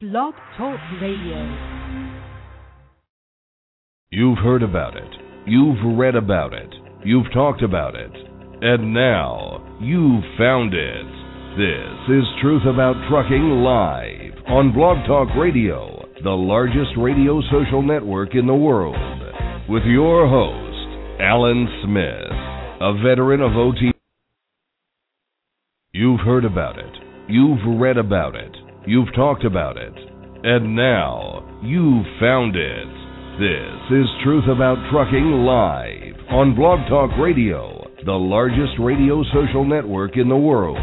Blog Talk Radio. You've heard about it. You've read about it. You've talked about it. And now, you've found it. This is Truth About Trucking Live on Blog Talk Radio, the largest radio social network in the world. With your host, Alan Smith, a veteran of OT. You've heard about it. You've read about it. You've talked about it. And now, you've found it. This is Truth About Trucking Live on Blog Talk Radio, the largest radio social network in the world.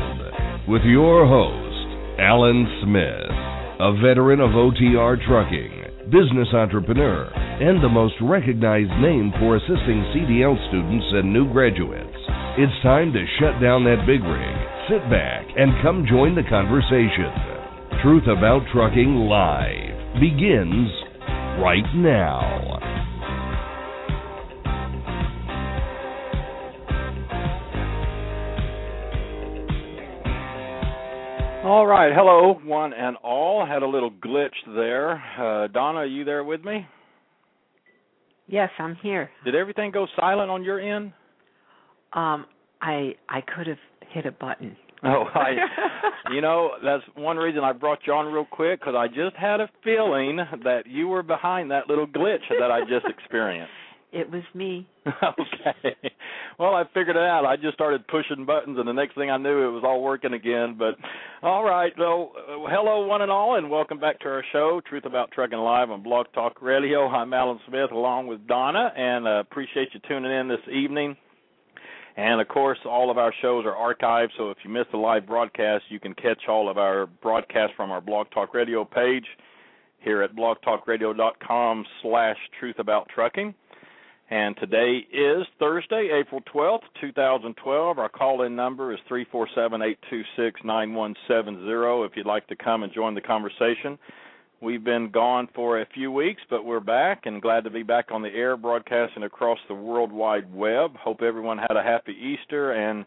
With your host, Alan Smith, a veteran of OTR trucking, business entrepreneur, and the most recognized name for assisting CDL students and new graduates. It's time to shut down that big rig, sit back, and come join the conversation. Truth About Trucking Live begins right now. All right, hello, one and all. Had a little glitch there. Uh, Donna, are you there with me? Yes, I'm here. Did everything go silent on your end? Um, I I could have hit a button. Oh, I, you know, that's one reason I brought you on real quick because I just had a feeling that you were behind that little glitch that I just experienced. It was me. okay. Well, I figured it out. I just started pushing buttons, and the next thing I knew, it was all working again. But all right, so uh, hello, one and all, and welcome back to our show, Truth About Trucking Live on Blog Talk Radio. I'm Alan Smith, along with Donna, and uh, appreciate you tuning in this evening. And of course, all of our shows are archived, so if you missed the live broadcast, you can catch all of our broadcasts from our Blog Talk Radio page here at blogtalkradio.com slash truth about trucking. And today is Thursday, April 12th, 2012. Our call-in number is 347-826-9170 if you'd like to come and join the conversation. We've been gone for a few weeks, but we're back and glad to be back on the air broadcasting across the World Wide Web. Hope everyone had a happy Easter, and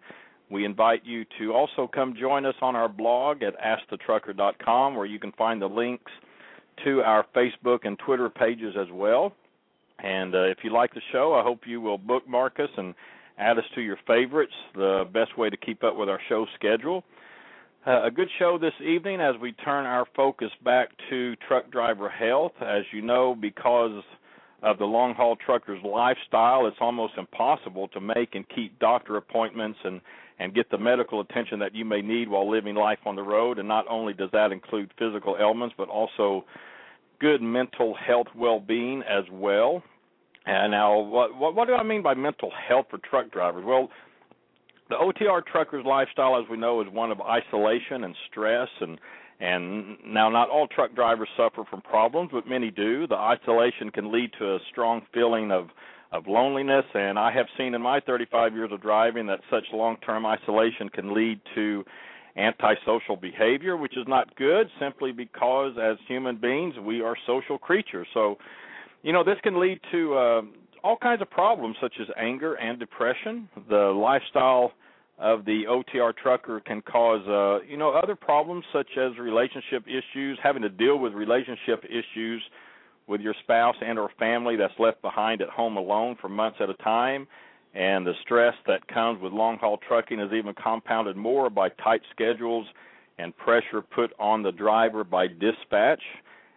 we invite you to also come join us on our blog at AskTheTrucker.com, where you can find the links to our Facebook and Twitter pages as well. And uh, if you like the show, I hope you will bookmark us and add us to your favorites, the best way to keep up with our show schedule. Uh, a good show this evening as we turn our focus back to truck driver health. As you know, because of the long haul trucker's lifestyle, it's almost impossible to make and keep doctor appointments and and get the medical attention that you may need while living life on the road. And not only does that include physical ailments, but also good mental health well-being as well. And now, what, what what do I mean by mental health for truck drivers? Well, the OTR trucker's lifestyle, as we know, is one of isolation and stress, and and now not all truck drivers suffer from problems, but many do. The isolation can lead to a strong feeling of of loneliness, and I have seen in my 35 years of driving that such long-term isolation can lead to antisocial behavior, which is not good, simply because as human beings we are social creatures. So, you know, this can lead to uh, all kinds of problems such as anger and depression. The lifestyle of the OTR trucker can cause uh, you know other problems such as relationship issues, having to deal with relationship issues with your spouse and or family that's left behind at home alone for months at a time. And the stress that comes with long haul trucking is even compounded more by tight schedules and pressure put on the driver by dispatch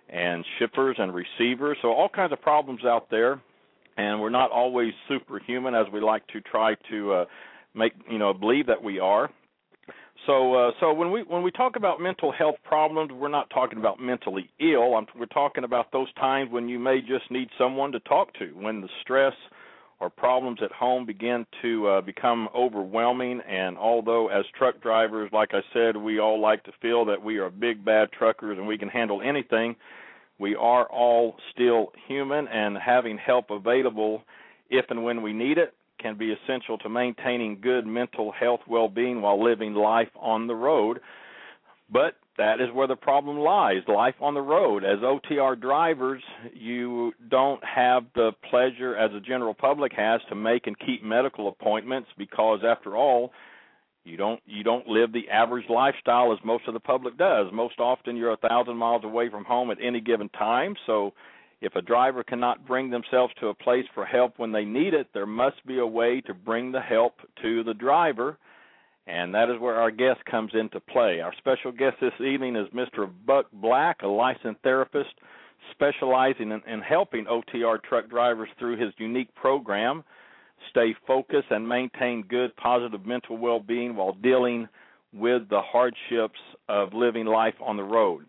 and shippers and receivers. So all kinds of problems out there and we're not always superhuman as we like to try to uh, make you know believe that we are. So uh, so when we when we talk about mental health problems, we're not talking about mentally ill. I'm, we're talking about those times when you may just need someone to talk to, when the stress or problems at home begin to uh, become overwhelming. And although as truck drivers, like I said, we all like to feel that we are big bad truckers and we can handle anything we are all still human, and having help available if and when we need it can be essential to maintaining good mental health well being while living life on the road. But that is where the problem lies life on the road. As OTR drivers, you don't have the pleasure, as the general public has, to make and keep medical appointments because, after all, You don't you don't live the average lifestyle as most of the public does. Most often you're a thousand miles away from home at any given time. So if a driver cannot bring themselves to a place for help when they need it, there must be a way to bring the help to the driver. And that is where our guest comes into play. Our special guest this evening is Mr. Buck Black, a licensed therapist specializing in, in helping OTR truck drivers through his unique program stay focused and maintain good, positive mental well being while dealing with the hardships of living life on the road.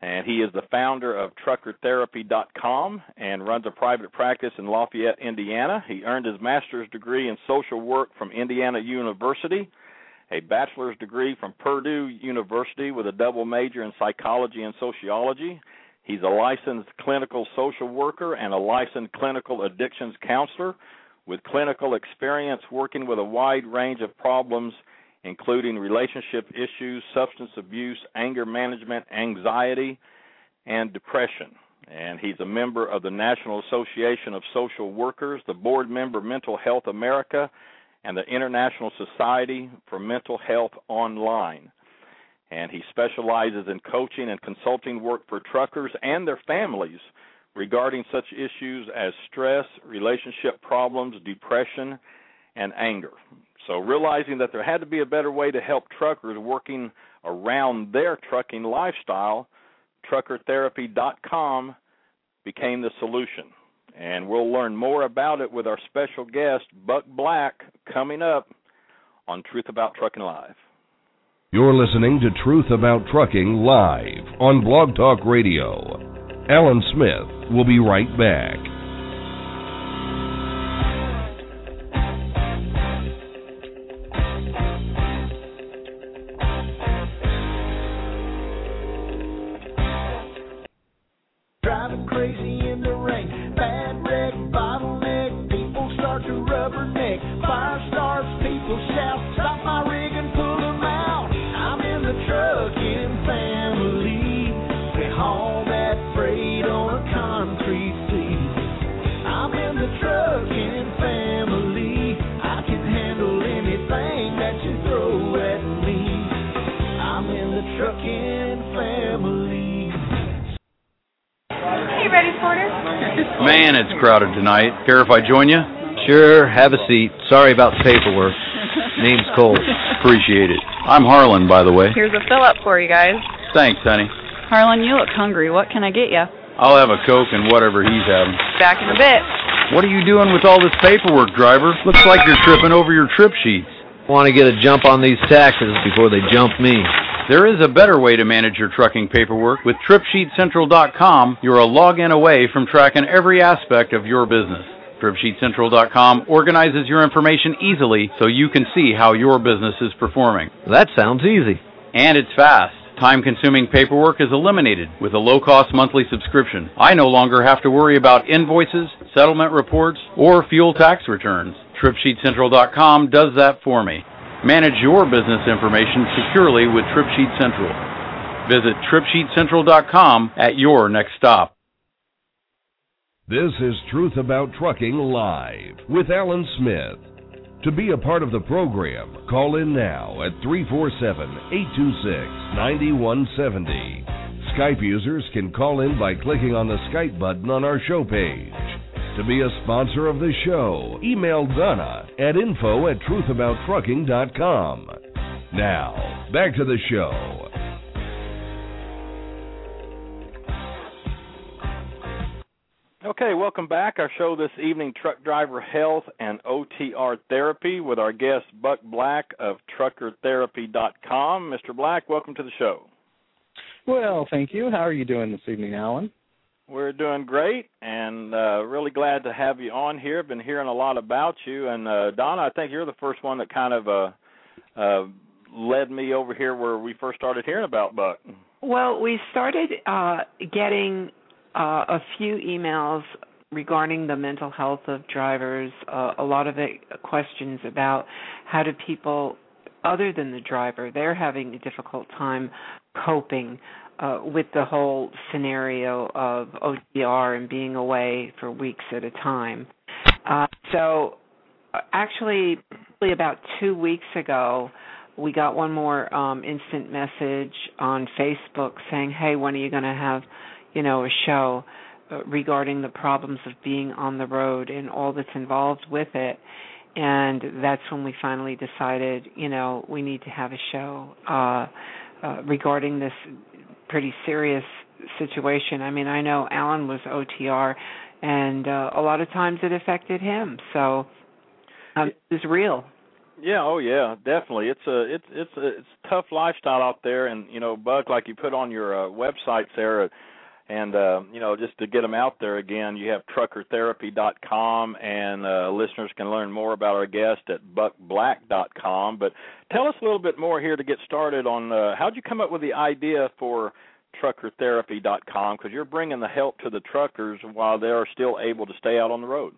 And he is the founder of truckertherapy.com and runs a private practice in Lafayette, Indiana. He earned his master's degree in social work from Indiana University, a bachelor's degree from Purdue University with a double major in psychology and sociology. He's a licensed clinical social worker and a licensed clinical addictions counselor with clinical experience working with a wide range of problems, including relationship issues, substance abuse, anger management, anxiety, and depression. And he's a member of the National Association of Social Workers, the board member Mental Health America, and the International Society for Mental Health Online. And he specializes in coaching and consulting work for truckers and their families regarding such issues as stress, relationship problems, depression, and anger. So, realizing that there had to be a better way to help truckers working around their trucking lifestyle, truckertherapy.com became the solution. And we'll learn more about it with our special guest, Buck Black, coming up on Truth About Trucking Live. You're listening to Truth About Trucking live on Blog Talk Radio. Alan Smith will be right back. Man, it's crowded tonight. Care if I join you? Sure, have a seat. Sorry about the paperwork. Name's Cole. Appreciate it. I'm Harlan, by the way. Here's a fill up for you guys. Thanks, honey. Harlan, you look hungry. What can I get you? I'll have a Coke and whatever he's having. Back in a bit. What are you doing with all this paperwork, driver? Looks like you're tripping over your trip sheets. Want to get a jump on these taxes before they jump me. There is a better way to manage your trucking paperwork. With TripSheetCentral.com, you're a login away from tracking every aspect of your business. TripSheetCentral.com organizes your information easily so you can see how your business is performing. That sounds easy. And it's fast. Time consuming paperwork is eliminated with a low cost monthly subscription. I no longer have to worry about invoices, settlement reports, or fuel tax returns. TripSheetCentral.com does that for me. Manage your business information securely with TripSheet Central. Visit TripSheetCentral.com at your next stop. This is Truth About Trucking Live with Alan Smith. To be a part of the program, call in now at 347 826 9170. Skype users can call in by clicking on the Skype button on our show page. To be a sponsor of the show, email Donna at info at truthabouttrucking.com. Now, back to the show. Okay, welcome back. Our show this evening, Truck Driver Health and OTR Therapy, with our guest Buck Black of TruckerTherapy.com. Mr. Black, welcome to the show. Well, thank you. How are you doing this evening, Alan? We're doing great, and uh, really glad to have you on here. I've been hearing a lot about you, and uh, Donna, I think you're the first one that kind of uh, uh, led me over here where we first started hearing about Buck. Well, we started uh, getting uh, a few emails regarding the mental health of drivers. Uh, a lot of it questions about how do people, other than the driver, they're having a difficult time coping uh, with the whole scenario of OTR and being away for weeks at a time. Uh, so, uh, actually, probably about two weeks ago, we got one more um, instant message on Facebook saying, "Hey, when are you going to have, you know, a show uh, regarding the problems of being on the road and all that's involved with it?" And that's when we finally decided, you know, we need to have a show uh, uh, regarding this pretty serious situation. I mean, I know Alan was OTR, and uh, a lot of times it affected him. So um, it's real. Yeah, oh yeah, definitely. It's a it's it's a it's a tough lifestyle out there, and you know, Buck, like you put on your uh, websites there, and uh, you know, just to get them out there again, you have truckertherapy.com, and uh, listeners can learn more about our guest at buckblack.com. But tell us a little bit more here to get started on uh, how'd you come up with the idea for truckertherapy.com because you're bringing the help to the truckers while they are still able to stay out on the road.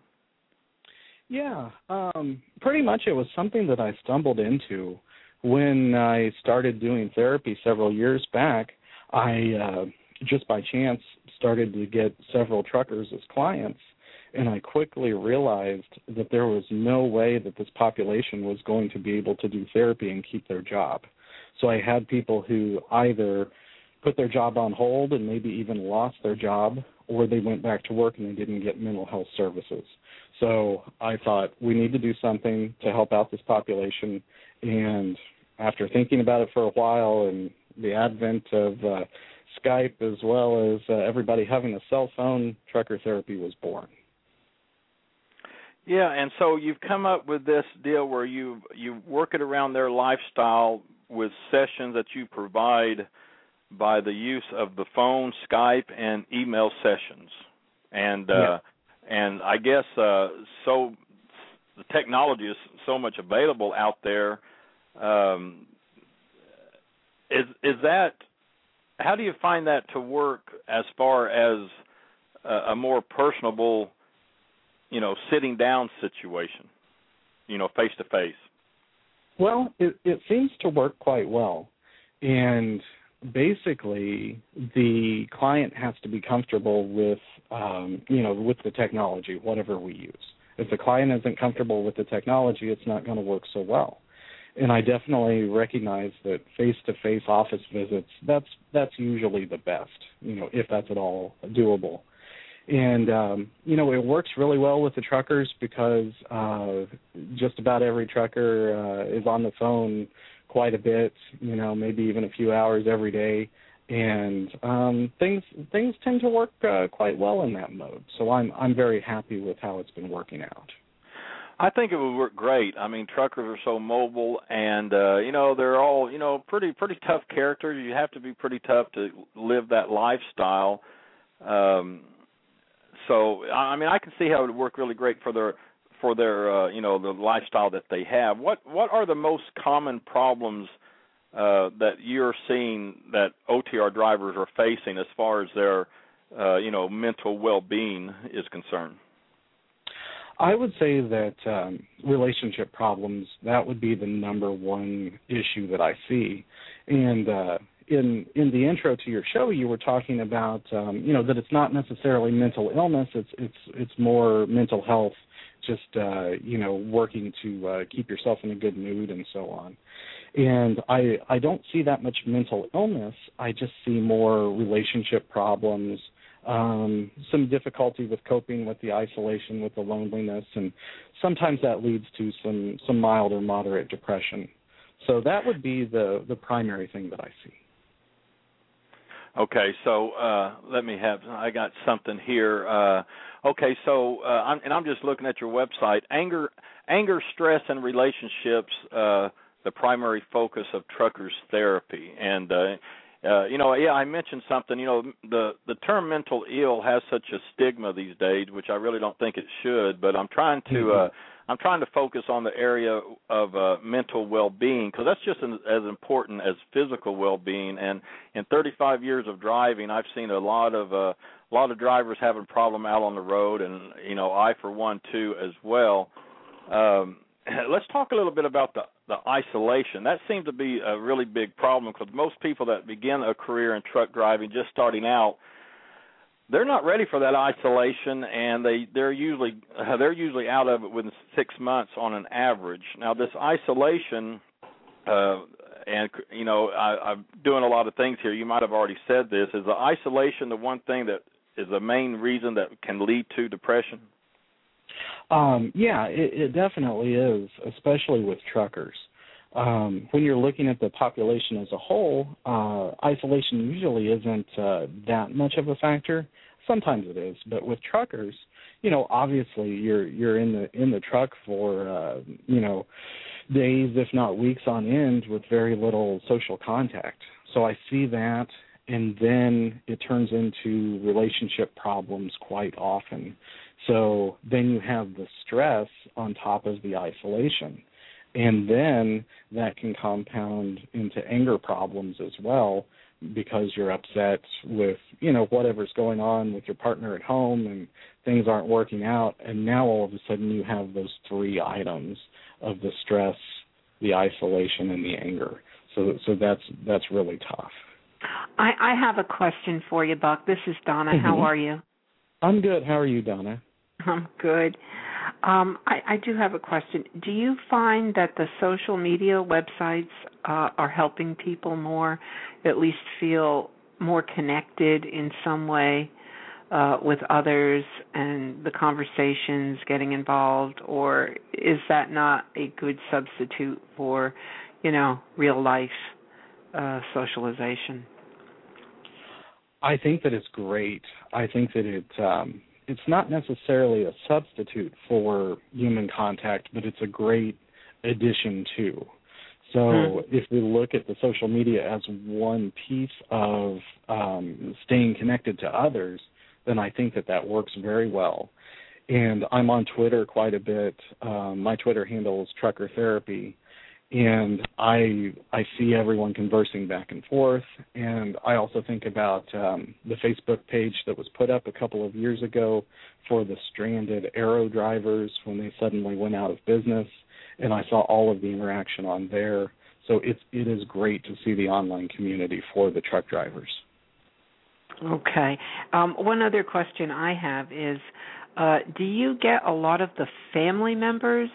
Yeah, um, pretty much it was something that I stumbled into when I started doing therapy several years back. I uh, just by chance started to get several truckers as clients, and I quickly realized that there was no way that this population was going to be able to do therapy and keep their job. So I had people who either put their job on hold and maybe even lost their job, or they went back to work and they didn't get mental health services. So I thought we need to do something to help out this population. And after thinking about it for a while and the advent of uh, Skype as well as uh, everybody having a cell phone, trucker therapy was born. Yeah, and so you've come up with this deal where you you work it around their lifestyle with sessions that you provide by the use of the phone, Skype, and email sessions. And uh, yeah and I guess uh, so the technology is so much available out there. Um, is is that how do you find that to work as far as a, a more personable, you know, sitting down situation, you know, face to face? Well, it, it seems to work quite well, and basically the client has to be comfortable with um, you know with the technology whatever we use. If the client isn't comfortable with the technology it's not going to work so well and i definitely recognize that face to face office visits that's that's usually the best you know if that's at all doable and um you know it works really well with the truckers because uh just about every trucker uh is on the phone quite a bit, you know, maybe even a few hours every day, and um, things things tend to work uh, quite well in that mode. So I'm I'm very happy with how it's been working out. I think it would work great. I mean, truckers are so mobile, and uh, you know they're all you know pretty pretty tough characters. You have to be pretty tough to live that lifestyle. Um, so I mean, I can see how it would work really great for their for their uh, you know the lifestyle that they have. What what are the most common problems uh, that you're seeing that OTR drivers are facing as far as their uh, you know mental well-being is concerned? I would say that um, relationship problems that would be the number one issue that I see, and uh, in in the intro to your show, you were talking about um, you know that it's not necessarily mental illness; it's it's it's more mental health just uh, you know working to uh, keep yourself in a good mood and so on. And I I don't see that much mental illness. I just see more relationship problems, um, some difficulty with coping with the isolation, with the loneliness, and sometimes that leads to some some mild or moderate depression. So that would be the the primary thing that I see. Okay, so uh, let me have. I got something here. Uh, okay, so uh, I'm, and I'm just looking at your website. Anger, anger, stress, and relationships. Uh, the primary focus of truckers therapy, and uh, you know, yeah, I mentioned something. You know, the the term mental ill has such a stigma these days, which I really don't think it should. But I'm trying to. Mm-hmm. Uh, I'm trying to focus on the area of uh, mental well-being because that's just an, as important as physical well-being. And in 35 years of driving, I've seen a lot of uh, a lot of drivers having problem out on the road, and you know, I for one too as well. Um, let's talk a little bit about the the isolation. That seems to be a really big problem because most people that begin a career in truck driving, just starting out, they're not ready for that isolation, and they they're usually they're usually out of it within six months on an average. Now, this isolation uh, and you know I, I'm doing a lot of things here. You might have already said this. Is the isolation the one thing that is the main reason that can lead to depression? Um, yeah, it, it definitely is, especially with truckers. Um, when you're looking at the population as a whole, uh, isolation usually isn't uh, that much of a factor. Sometimes it is, but with truckers, you know, obviously you're you're in the in the truck for uh, you know days, if not weeks on end, with very little social contact. So I see that, and then it turns into relationship problems quite often. So then you have the stress on top of the isolation. And then that can compound into anger problems as well because you're upset with, you know, whatever's going on with your partner at home and things aren't working out and now all of a sudden you have those three items of the stress, the isolation and the anger. So so that's that's really tough. I, I have a question for you, Buck. This is Donna. Mm-hmm. How are you? I'm good. How are you, Donna? I'm good. Um, I, I do have a question. Do you find that the social media websites uh, are helping people more, at least feel more connected in some way uh, with others and the conversations getting involved, or is that not a good substitute for, you know, real life uh, socialization? I think that it's great. I think that it um, it's not necessarily a substitute for human contact, but it's a great addition to. So Mm-hmm. if we look at the social media as one piece of um, staying connected to others, then I think that that works very well. And I'm on Twitter quite a bit. Um, my Twitter handle is Trucker Therapy, and I I see everyone conversing back and forth. And I also think about um, the Facebook page that was put up a couple of years ago for the stranded Arrow drivers when they suddenly went out of business, and I saw all of the interaction on there. So it's it is great to see the online community for the truck drivers. Okay. Um, one other question I have is uh, do you get a lot of the family members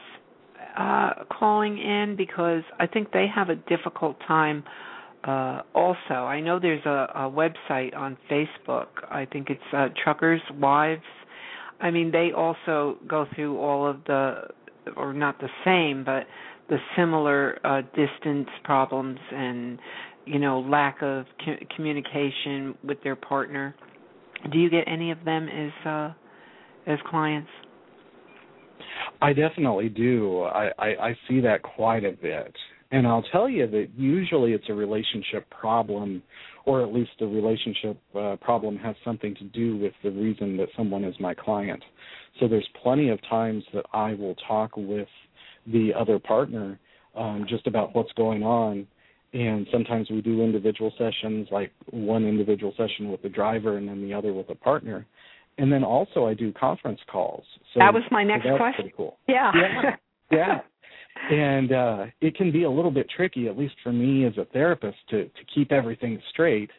uh, calling in? Because I think they have a difficult time uh, also. I know there's a, a website on Facebook, I think it's uh, Truckers' Wives. I mean, they also go through all of the, or not the same, but the similar uh, distance problems and you know lack of co- communication with their partner. Do you get any of them as uh, as clients? I definitely do. I, I, I see that quite a bit. And I'll tell you that usually it's a relationship problem, or at least the relationship uh, problem has something to do with the reason that someone is my client. So there's plenty of times that I will talk with the other partner um, just about what's going on. And sometimes we do individual sessions, like one individual session with the driver and then the other with the partner. And then also I do conference calls. So that was my so next that's question. Cool. Yeah. Yeah. yeah. And uh it can be a little bit tricky, at least for me as a therapist, to to keep everything straight.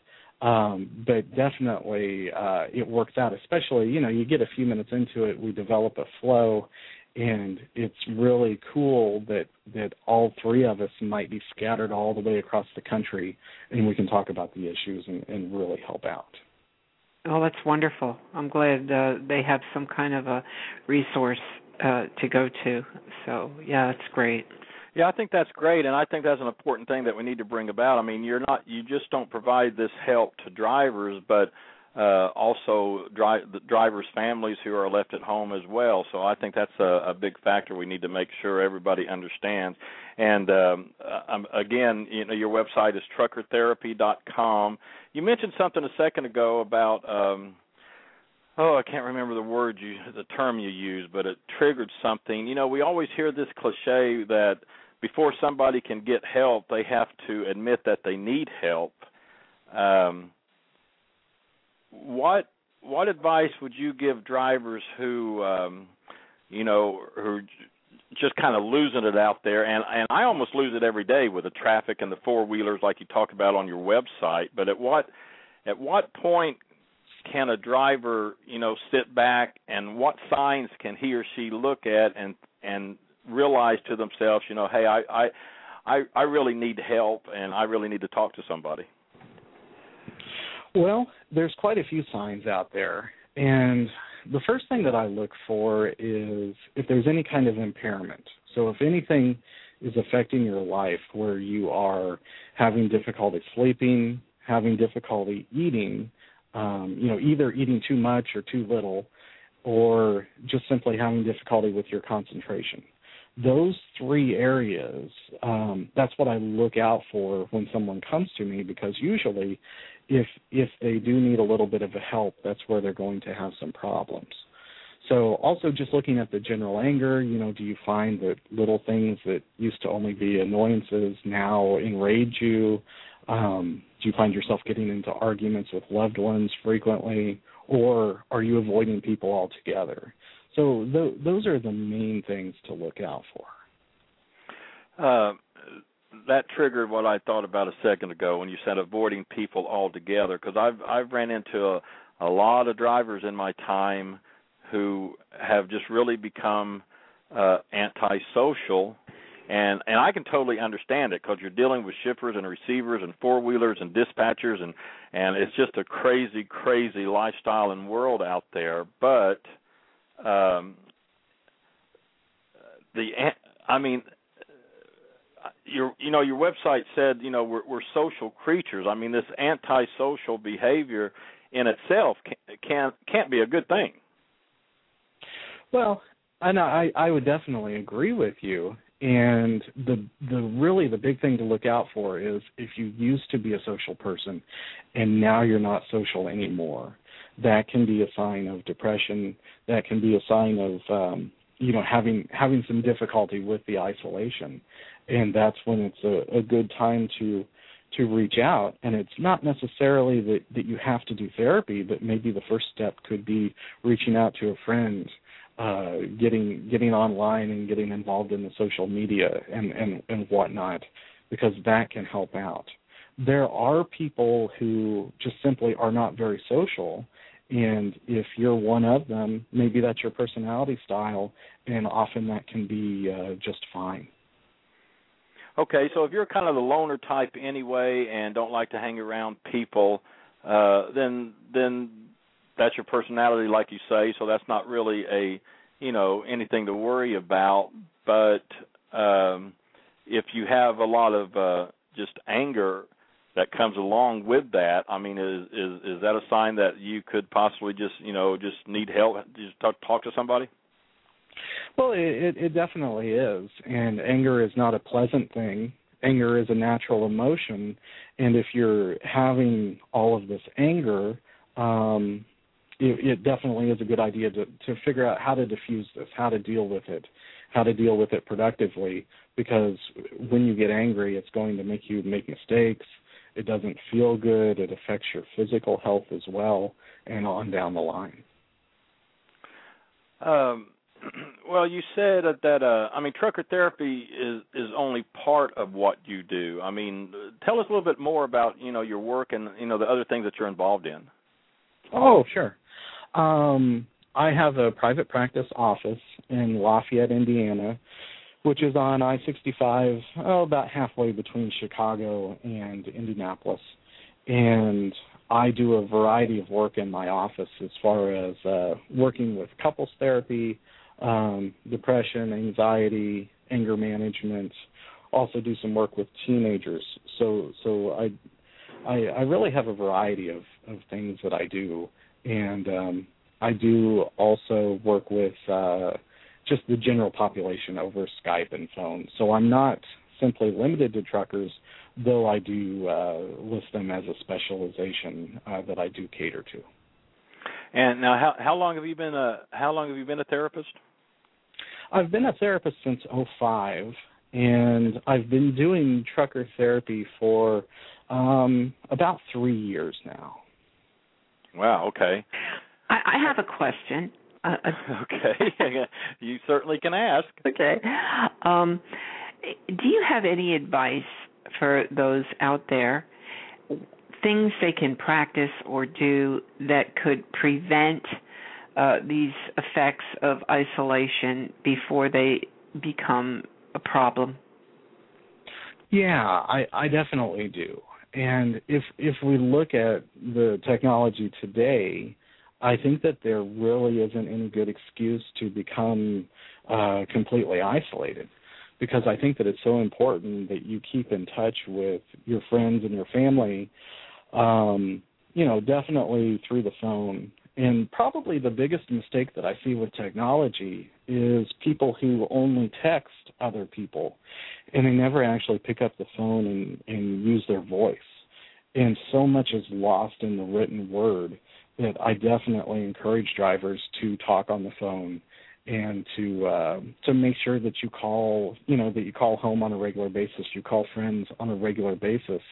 Um, but definitely uh it works out, especially, you know, you get a few minutes into it, we develop a flow and it's really cool that that all three of us might be scattered all the way across the country and we can talk about the issues and, and really help out. Oh, that's wonderful. I'm glad uh, they have some kind of a resource uh, to go to. So, yeah, that's great. Yeah, I think that's great, and I think that's an important thing that we need to bring about. I mean, you're not you just don't provide this help to drivers, but uh, also dri- the drivers' families who are left at home as well. So I think that's a, a big factor. We need to make sure everybody understands. And um, uh, again, you know, your website is truckertherapy.com. You mentioned something a second ago about. Um, oh, I can't remember the word you, the term you used, but it triggered something. You know, we always hear this cliche that before somebody can get help, they have to admit that they need help. Um, what what advice would you give drivers who, um, you know, who just kind of losing it out there? And and I almost lose it every day with the traffic and the four wheelers, like you talk about on your website. But at what at what point can a driver, you know, sit back and what signs can he or she look at and and realize to themselves, you know, hey, I I I I really need help and I really need to talk to somebody? Well, there's quite a few signs out there, and the first thing that I look for is if there's any kind of impairment. So if anything is affecting your life where you are having difficulty sleeping, having difficulty eating, um, you know, either eating too much or too little, or just simply having difficulty with your concentration. Those three areas, um, that's what I look out for when someone comes to me because usually if if they do need a little bit of a help, that's where they're going to have some problems. So also just looking at the general anger, you know, do you find that little things that used to only be annoyances now enrage you? Um, do you find yourself getting into arguments with loved ones frequently, or are you avoiding people altogether? So th- those are the main things to look out for. Uh, that triggered what I thought about a second ago when you said avoiding people altogether, because I've I've ran into a, a lot of drivers in my time who have just really become uh, antisocial, and and I can totally understand it because you're dealing with shippers and receivers and four wheelers and dispatchers and and it's just a crazy crazy lifestyle and world out there. But um, the I mean your you know your website said you know we're, we're social creatures. I mean this antisocial behavior in itself can, can can't be a good thing. Well, and I I would definitely agree with you. And the the really the big thing to look out for is if you used to be a social person and now you're not social anymore. That can be a sign of depression. That can be a sign of um, you know having having some difficulty with the isolation. And that's when it's a, a good time to to reach out. And it's not necessarily that that you have to do therapy but maybe the first step could be reaching out to a friend uh getting getting online and getting involved in the social media and and and whatnot because that can help out. There are people who just simply are not very social and if you're one of them maybe that's your personality style and often that can be uh, just fine Okay, so if you're kind of the loner type anyway and don't like to hang around people, uh, then then that's your personality, like you say. So that's not really a you know anything to worry about. But um, if you have a lot of uh, just anger that comes along with that, I mean, is is is that a sign that you could possibly just you know just need help, just talk, talk to somebody? Well, it, it definitely is, and anger is not a pleasant thing. Anger is a natural emotion, and if you're having all of this anger, um, it, it definitely is a good idea to to figure out how to diffuse this, how to deal with it, how to deal with it productively. Because when you get angry, it's going to make you make mistakes. It doesn't feel good. It affects your physical health as well, and on down the line. Um, well, you said that uh, I mean trucker therapy is is only part of what you do. I mean, tell us a little bit more about you know your work and you know the other things that you're involved in. Oh, sure. Um, I have a private practice office in Lafayette, Indiana, which is on I-65, oh, about halfway between Chicago and Indianapolis, and I do a variety of work in my office as far as uh, working with couples therapy, um, depression, anxiety, anger management. Also do some work with teenagers. So so I I, I really have a variety of, of things that I do, and um, I do also work with uh, just the general population over Skype and phone. So I'm not simply limited to truckers, though I do uh, list them as a specialization uh, that I do cater to. And now, how how long have you been a how long have you been a therapist? I've been a therapist since '05, and I've been doing trucker therapy for um, about three years now. Wow. Okay. I, I have a question. Uh, okay. you certainly can ask. Okay. Um, do you have any advice for those out there? Things they can practice or do that could prevent uh, these effects of isolation before they become a problem? Yeah, I, I definitely do. And if if we look at the technology today, I think that there really isn't any good excuse to become uh, completely isolated because I think that it's so important that you keep in touch with your friends and your family. Um, you know, definitely through the phone. And probably the biggest mistake that I see with technology is people who only text other people and they never actually pick up the phone and, and use their voice. And so much is lost in the written word that I definitely encourage drivers to talk on the phone and to uh, to make sure that you call you know that you call home on a regular basis, you call friends on a regular basis,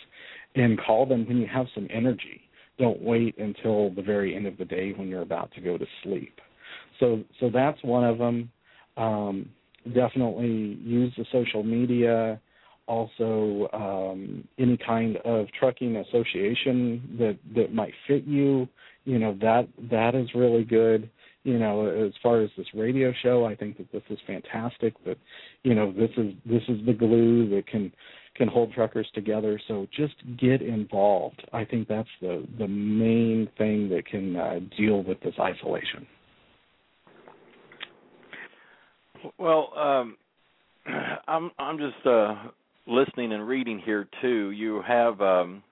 and call them when you have some energy. Don't wait until the very end of the day when you're about to go to sleep. So so that's one of them. Um, definitely use the social media. Also, um, any kind of trucking association that that might fit you. You know that that is really good. You know as far as this radio show i think that this is fantastic that you know this is this is the glue that can can hold truckers together. So just get involved. I think that's the the main thing that can uh, deal with this isolation. Well um i'm i'm just uh listening and reading here too. You have um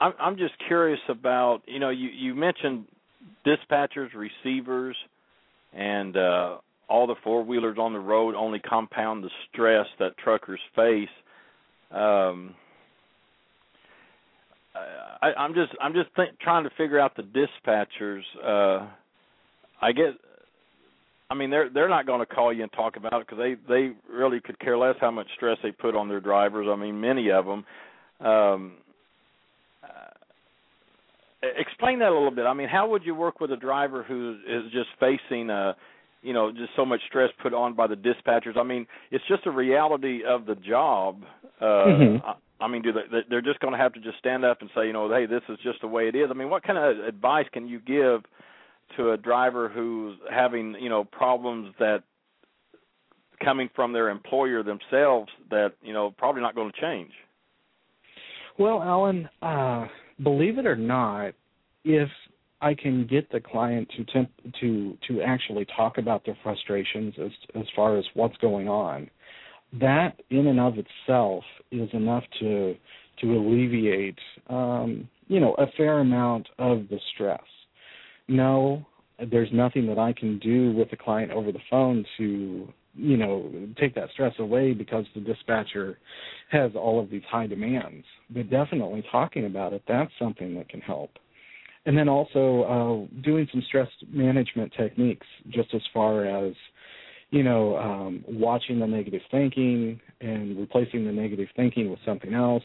I'm I'm just curious about you know you you mentioned dispatchers, receivers, and uh, all the four wheelers on the road only compound the stress that truckers face. Um, I, I'm just I'm just think, trying to figure out the dispatchers. Uh, I get. I mean, they're they're not going to call you and talk about it because they they really could care less how much stress they put on their drivers. I mean, many of them. Um, explain that a little bit. I mean, how would you work with a driver who is just facing a you know just so much stress put on by the dispatchers i mean it's just a reality of the job uh mm-hmm. I, I mean do they they're just going to have to just stand up and say you know hey this is just the way it is i mean what kind of advice can you give to a driver who's having you know problems that coming from their employer themselves that you know probably not going to change well alan uh believe it or not, if I can get the client to temp- to to actually talk about their frustrations as as far as what's going on, that in and of itself is enough to to alleviate um, you know a fair amount of the stress. No, there's nothing that I can do with the client over the phone to you know take that stress away because the dispatcher has all of these high demands. But definitely talking about it that's something that can help. And then also uh doing some stress management techniques just as far as you know um watching the negative thinking and replacing the negative thinking with something else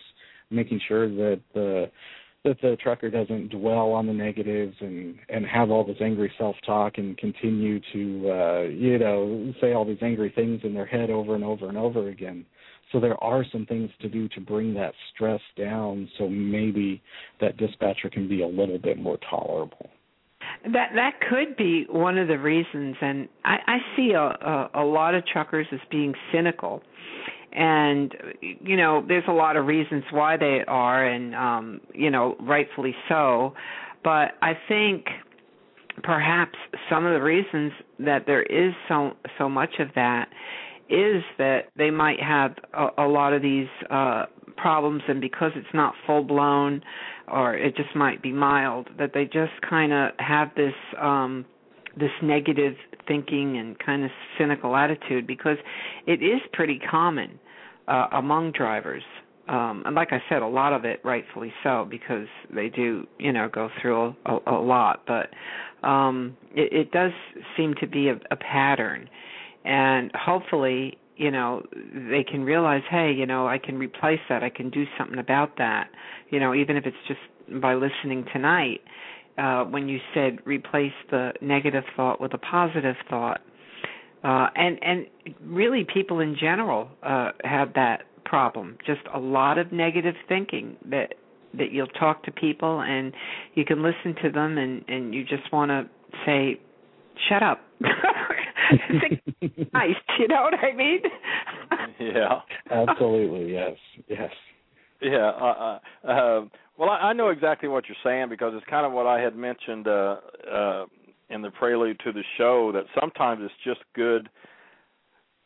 making sure that the that the trucker doesn't dwell on the negatives and and have all this angry self talk and continue to uh you know say all these angry things in their head over and over and over again. So there are some things to do to bring that stress down so maybe that dispatcher can be a little bit more tolerable. That that could be one of the reasons. And i i see a a, a lot of truckers as being cynical and you know there's a lot of reasons why they are and um you know rightfully so. But i think perhaps some of the reasons that there is so so much of that is that they might have a, a lot of these uh problems and because it's not full blown or it just might be mild that they just kind of have this um this negative thinking and kind of cynical attitude because it is pretty common uh, among drivers. Um, and like I said, a lot of it rightfully so because they do, you know, go through a, a, a lot. But um, it, it does seem to be a, a pattern, and hopefully, you know, they can realize, hey, you know, I can replace that. I can do something about that. You know, even if it's just by listening tonight. Uh, when you said replace the negative thought with a positive thought, uh, and and really people in general uh, have that problem. Just a lot of negative thinking that that you'll talk to people and you can listen to them and and you just want to say, "Shut up." nice, you know what I mean? Yeah. Absolutely, yes, yes. Yeah. Uh, uh, uh, well, I, I know exactly what you're saying because it's kind of what I had mentioned uh, uh, in the prelude to the show that sometimes it's just good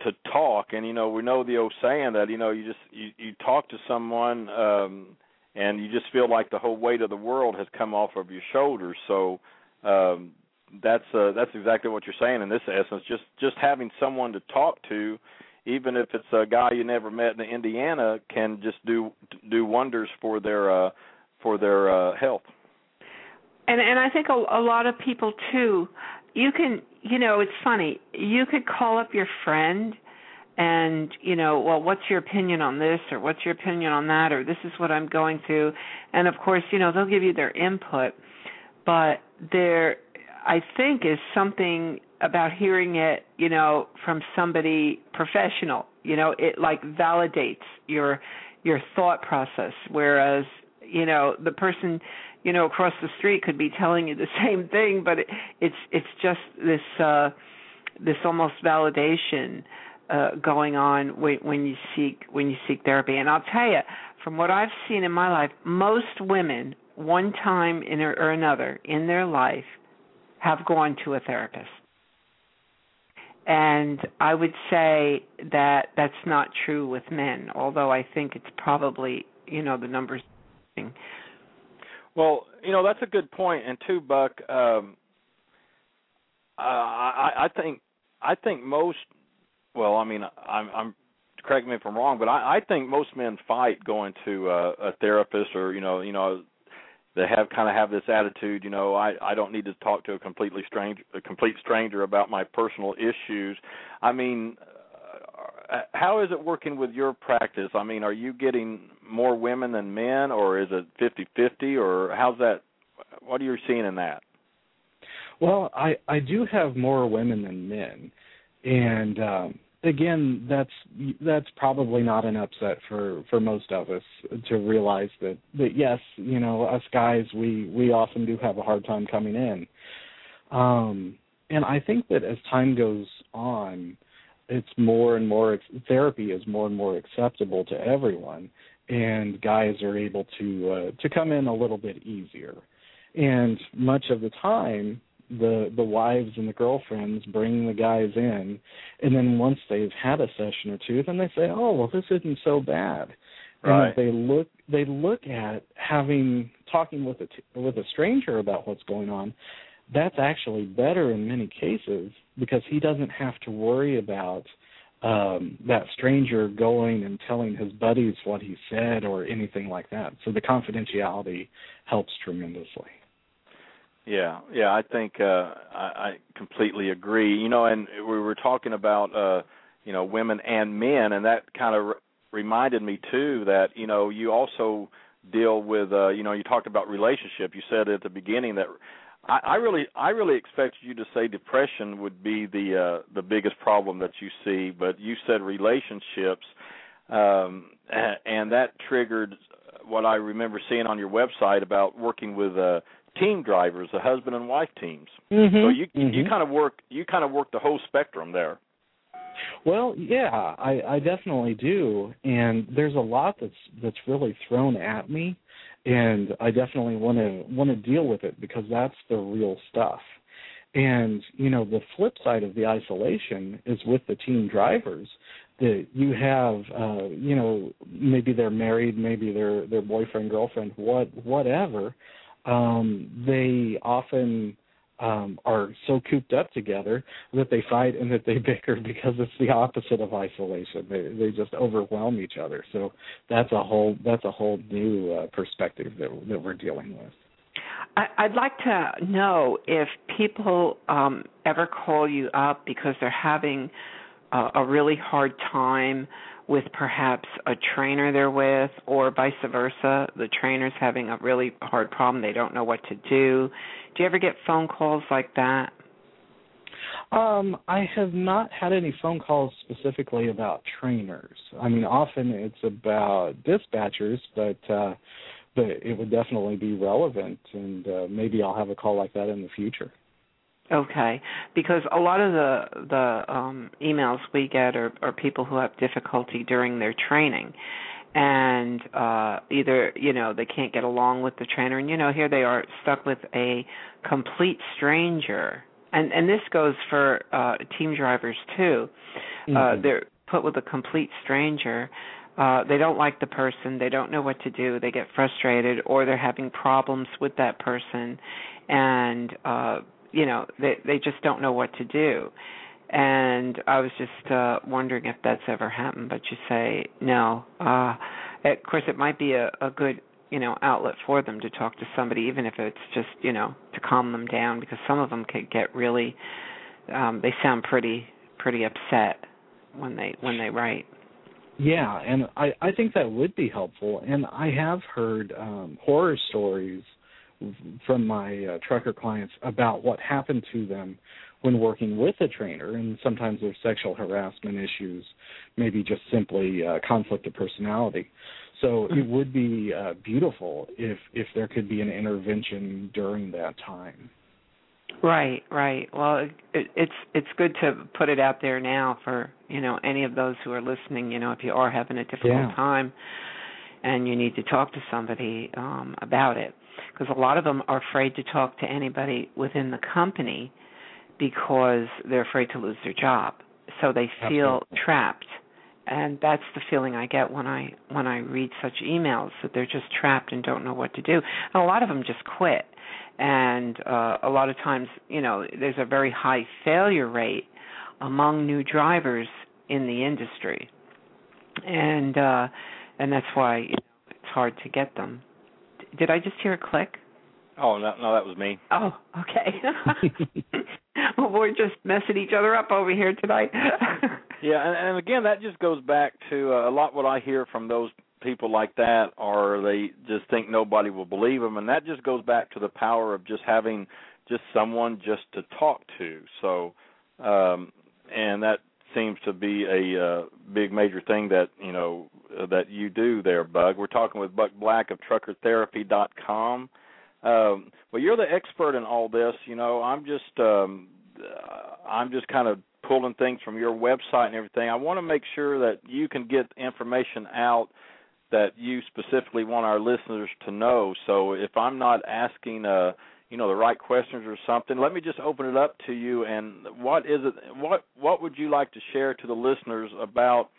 to talk, and you know we know the old saying that you know you just you, you talk to someone um, and you just feel like the whole weight of the world has come off of your shoulders. So um, that's uh, that's exactly what you're saying in this essence. Just just having someone to talk to even if it's a guy you never met in Indiana, can just do do wonders for their uh, for their uh, health. And and I think a, a lot of people too. You can, you know, it's funny. You could call up your friend and you know well what's your opinion on this or what's your opinion on that or this is what i'm going through and of course you know they'll give you their input but there i think is something about hearing it, you know, from somebody professional. You know, it like validates your your thought process whereas, you know, the person, you know, across the street could be telling you the same thing, but it, it's it's just this uh this almost validation uh going on when when you seek when you seek therapy. And I'll tell you, from what I've seen in my life, most women one time in or, or another in their life have gone to a therapist and I would say that that's not true with men, although I think it's probably, you know, the numbers. Well, you know, that's a good point. And too, Buck, um, I, I think I think most. Well, I mean, I'm, I'm correct me if I'm wrong, but I, I think most men fight going to uh, a therapist or you know, you know, they have kind of have this attitude, you know, I I don't need to talk to a completely strange a complete stranger about my personal issues. I mean, uh, how is it working with your practice? I mean, are you getting more women than men or is it 50/50 or how's that what are you seeing in that? Well, I I do have more women than men. And um again, that's that's probably not an upset for for most of us to realize that that yes, you know, us guys we we often do have a hard time coming in. Um and I think that as time goes on, it's more and more therapy is more and more acceptable to everyone and guys are able to uh, to come in a little bit easier. And much of the time, the the wives and the girlfriends bring the guys in and then once they've had a session or two then they say oh well this isn't so bad right. and they look they look at having talking with a t- with a stranger about what's going on that's actually better in many cases because he doesn't have to worry about um that stranger going and telling his buddies what he said or anything like that so the confidentiality helps tremendously yeah, yeah, I think uh I, I completely agree. You know, and we were talking about uh you know women and men, and that kind of re- reminded me too that you know you also deal with uh you know you talked about relationship. You said at the beginning that I, I really I really expected you to say depression would be the uh the biggest problem that you see, but you said relationships, um and that triggered what I remember seeing on your website about working with uh team drivers, the husband and wife teams. Mm-hmm. So you mm-hmm. you kind of work you kind of work the whole spectrum there. Well, yeah, I, I definitely do, and there's a lot that's that's really thrown at me, and I definitely want to want to deal with it because that's the real stuff. And you know, the flip side of the isolation is with the team drivers that you have uh you know maybe they're married maybe they're their boyfriend girlfriend what whatever um, they often um, are so cooped up together that they fight and that they bicker because it's the opposite of isolation. They they just overwhelm each other. So that's a whole that's a whole new uh, perspective that that we're dealing with. I'd like to know if people um, ever call you up because they're having uh, a really hard time with perhaps a trainer they're with, or vice versa. The trainer's having a really hard problem, they don't know what to do. Do you ever get phone calls like that? Um, I have not had any phone calls specifically about trainers. I mean, often it's about dispatchers, but uh, but it would definitely be relevant, and uh, maybe I'll have a call like that in the future. Okay, because a lot of the the um, emails we get are, are people who have difficulty during their training, and uh, either you know they can't get along with the trainer, and you know here they are stuck with a complete stranger, and and this goes for uh, team drivers too. Uh, Mhm. Uh, they're put with a complete stranger. Uh, they don't like the person. They don't know what to do. They get frustrated, or they're having problems with that person, and uh, you know they they just don't know what to do. And i was just uh wondering if that's ever happened but you say no. Uh of course it might be a a good you know outlet for them to talk to somebody even if it's just you know to calm them down because some of them can get really um they sound pretty pretty upset when they when they write. Yeah, and I I think that would be helpful. And I have heard um horror stories from my uh, trucker clients about what happened to them when working with a trainer and sometimes there's sexual harassment issues, maybe just simply uh, conflict of personality. So it would be uh, beautiful if if there could be an intervention during that time. Right, right. Well, it, it, it's it's good to put it out there now for you know any of those who are listening. You know, if you are having a difficult Yeah. time and you need to talk to somebody um, about it, because a lot of them are afraid to talk to anybody within the company because they're afraid to lose their job, so they feel Absolutely. trapped. And that's the feeling I get when I when I read such emails that they're just trapped and don't know what to do. And a lot of them just quit and uh, a lot of times, you know, there's a very high failure rate among new drivers in the industry, and uh, and that's why you know, it's hard to get them. Did I just hear a click? Oh no, no, that was me. Oh, okay. well, we're just messing each other up over here tonight. Yeah, and, and again, that just goes back to uh, a lot what I hear from those people like that, or they just think nobody will believe them, and that just goes back to the power of just having just someone just to talk to. So, um, and that seems to be a uh, big major thing that you know uh, that you do there, Buck. We're talking with Buck Black of TruckerTherapy.com. Um, well, you're the expert in all this. You know, I'm just um, uh, I'm just kind of pulling things from your website and everything. I want to make sure that you can get information out that you specifically want our listeners to know. So if I'm not asking uh you know the right questions or something, let me just open it up to you and what is it what what would you like to share to the listeners about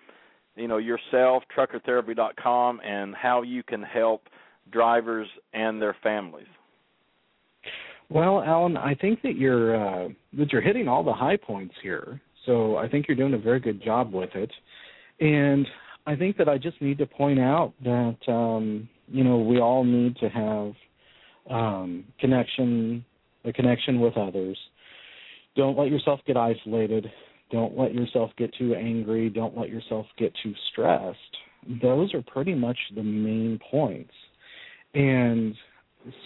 you know yourself, truckertherapy.com and how you can help drivers and their families. Well, Alan, I think that you're uh, that you're hitting all the high points here. So I think you're doing a very good job with it. And I think that I just need to point out that um, you know we all need to have um, connection, a connection with others. Don't let yourself get isolated. Don't let yourself get too angry. Don't let yourself get too stressed. Those are pretty much the main points. And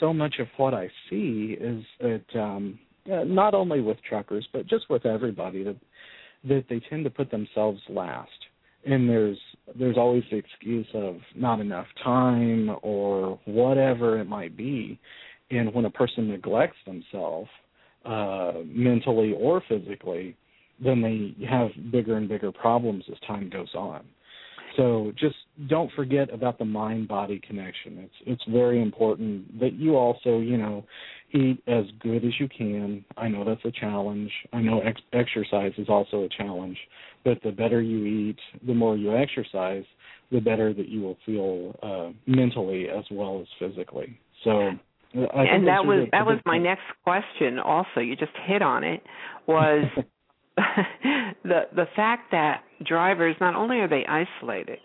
so much of what I see is that um, uh, not only with truckers, but just with everybody, that that they tend to put themselves last, and there's there's always the excuse of not enough time or whatever it might be, and when a person neglects themselves uh, mentally or physically, then they have bigger and bigger problems as time goes on. So just don't forget about the mind body connection. It's it's very important that you also, you know, eat as good as you can. I know that's a challenge. I know ex- exercise is also a challenge, but the better you eat, the more you exercise, the better that you will feel uh mentally as well as physically. So I and that was that was my next question. Also, you just hit on it. Was the the fact that drivers not only are they isolated,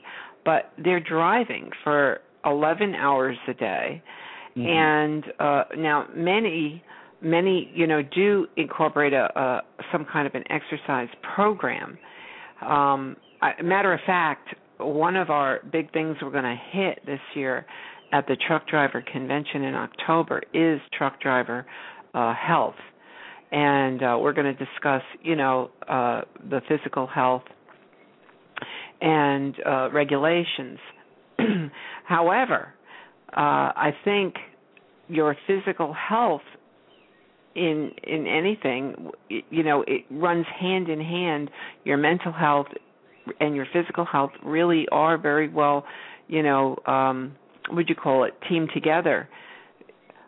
but they're driving for 11 hours a day, Mhm. and uh, now many many you know do incorporate a, a some kind of an exercise program. Um, I, matter of fact, one of our big things we're going to hit this year at the truck driver convention in October is truck driver uh, health, and uh, we're going to discuss, you know, uh, the physical health and uh, regulations. However, uh, I think your physical health in in anything you know it runs hand in hand your mental health and your physical health really are very well you know um would you call it team together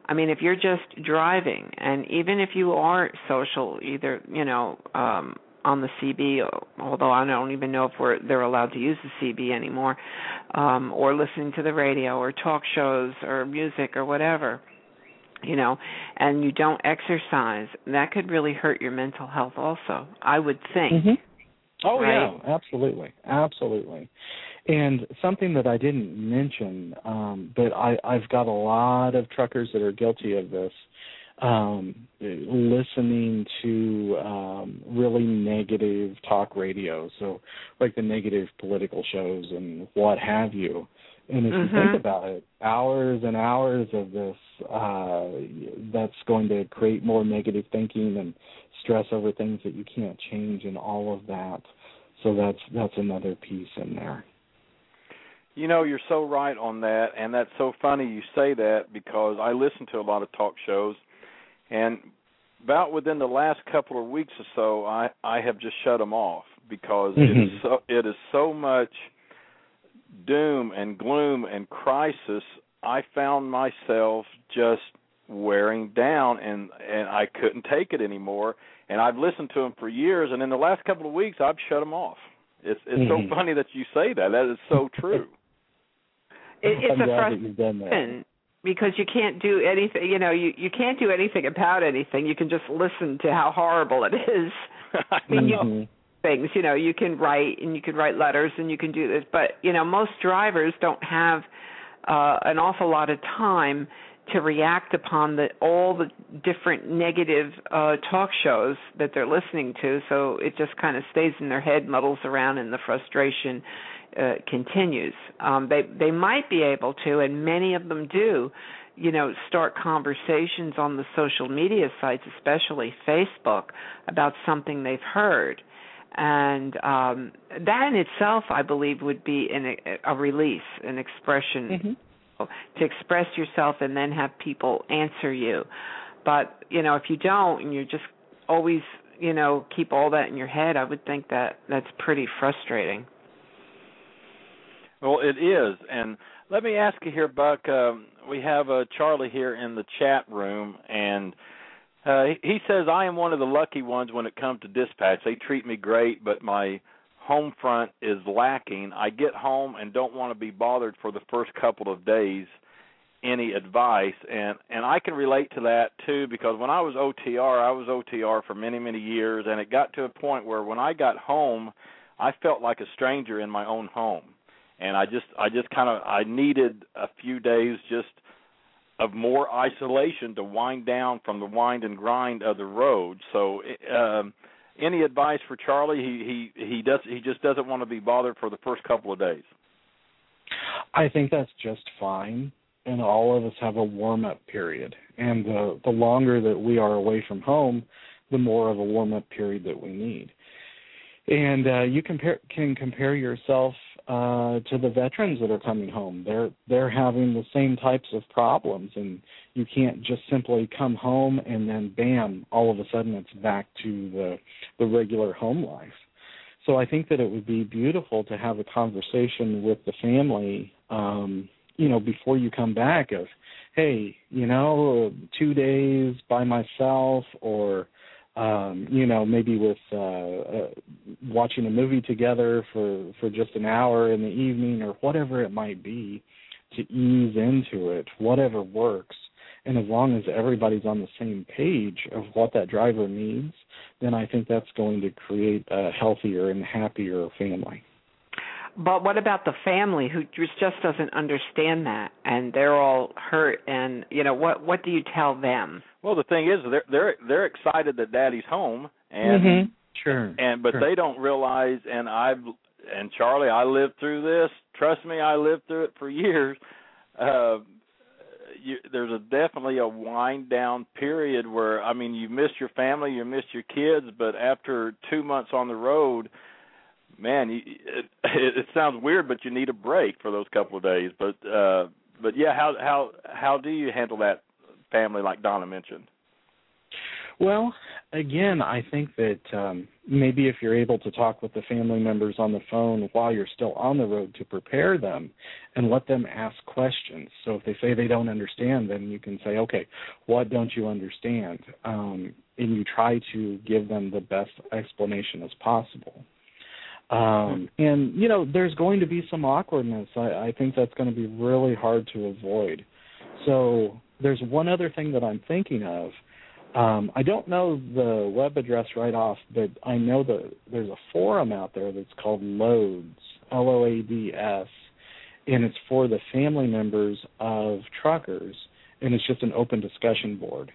i mean if you're just driving and even if you are social either you know um on the CB, although I don't even know if we're they're allowed to use the CB anymore, um, or listening to the radio or talk shows or music or whatever you know, and you don't exercise, that could really hurt your mental health also, I would think. Mm-hmm. Oh right? yeah, absolutely. Absolutely. And something that I didn't mention, um, but I, I've got a lot of truckers that are guilty of this, um, listening to um, really negative talk radio, so like the negative political shows and what have you. And if mm-hmm. you think about it, hours and hours of this, uh, that's going to create more negative thinking and stress over things that you can't change and all of that. So that's that's another piece in there. You know, you're so right on that, and that's so funny you say that because I listen to a lot of talk shows, and about within the last couple of weeks or so, I I have just shut them off because mm-hmm. it is so it is so much doom and gloom and crisis, I found myself just wearing down and and I couldn't take it anymore. And I've listened to them for years, and in the last couple of weeks, I've shut them off. It's it's mm-hmm. so funny that you say that. That is so true. it, it's I'm a glad that you've done that. frustration because you can't do anything. You know, you you can't do anything about anything. You can just listen to how horrible it is. I mean, you- things you know you can write and you can write letters and you can do this but you know most drivers don't have uh an awful lot of time to react upon the all the different negative uh talk shows that they're listening to so it just kind of stays in their head muddles around and the frustration uh continues. Um they they might be able to and many of them do you know start conversations on the social media sites especially Facebook about something they've heard. And um that in itself i believe would be an, a release an expression Mm-hmm. to express yourself and then have people answer you. But you know if you don't and you're just always you know keep all that in your head i would think that that's pretty frustrating Well, it is, and let me ask you here, Buck. Um, we have uh, Charlie here in the chat room, and uh, he, he says I am one of the lucky ones when it comes to dispatch. They treat me great, but my home front is lacking. I get home and don't want to be bothered for the first couple of days. Any advice? And and I can relate to that too because when I was OTR, I was OTR for many many years, and it got to a point where when I got home, I felt like a stranger in my own home, and I just I just kind of I needed a few days just of more isolation to wind down from the wind and grind of the road. So, um, any advice for Charlie? He he he does he just doesn't want to be bothered for the first couple of days. I think that's just fine. And all of us have a warm up period. And the the longer that we are away from home, the more of a warm up period that we need. And uh, you compare can compare yourself uh, to the veterans that are coming home. They're they're having the same types of problems, and you can't just simply come home and then bam, all of a sudden it's back to the the regular home life. So I think that it would be beautiful to have a conversation with the family, um, you know, before you come back of, hey, you know, two days by myself or um you know maybe with uh, uh watching a movie together for for just an hour in the evening or whatever it might be to ease into it whatever works. And as long as everybody's on the same page of what that driver needs then i think that's going to create a healthier and happier family but what about the family who just just doesn't understand that and they're all hurt and you know what what do you tell them Well, the thing is, they're they're they're excited that Daddy's home, and mm-hmm. sure and but sure. they don't realize. And I've and Charlie, I lived through this. Trust me, I lived through it for years. Uh, you, there's a definitely a wind down period where I mean you miss your family, you miss your kids, but after two months on the road, man, you, it, it sounds weird, but you need a break for those couple of days. But uh, but yeah, how how how do you handle that family like Donna mentioned? Well, again, I think that um, maybe if you're able to talk with the family members on the phone while you're still on the road to prepare them and let them ask questions. So if they say they don't understand, then you can say, okay, what don't you understand? Um, and you try to give them the best explanation as possible. Um, and you know, there's going to be some awkwardness. I, I think that's going to be really hard to avoid. So there's one other thing that I'm thinking of um, I don't know the web address right off, but I know that there's a forum out there that's called Loads, L O A D S, and it's for the family members of truckers, and it's just an open discussion board.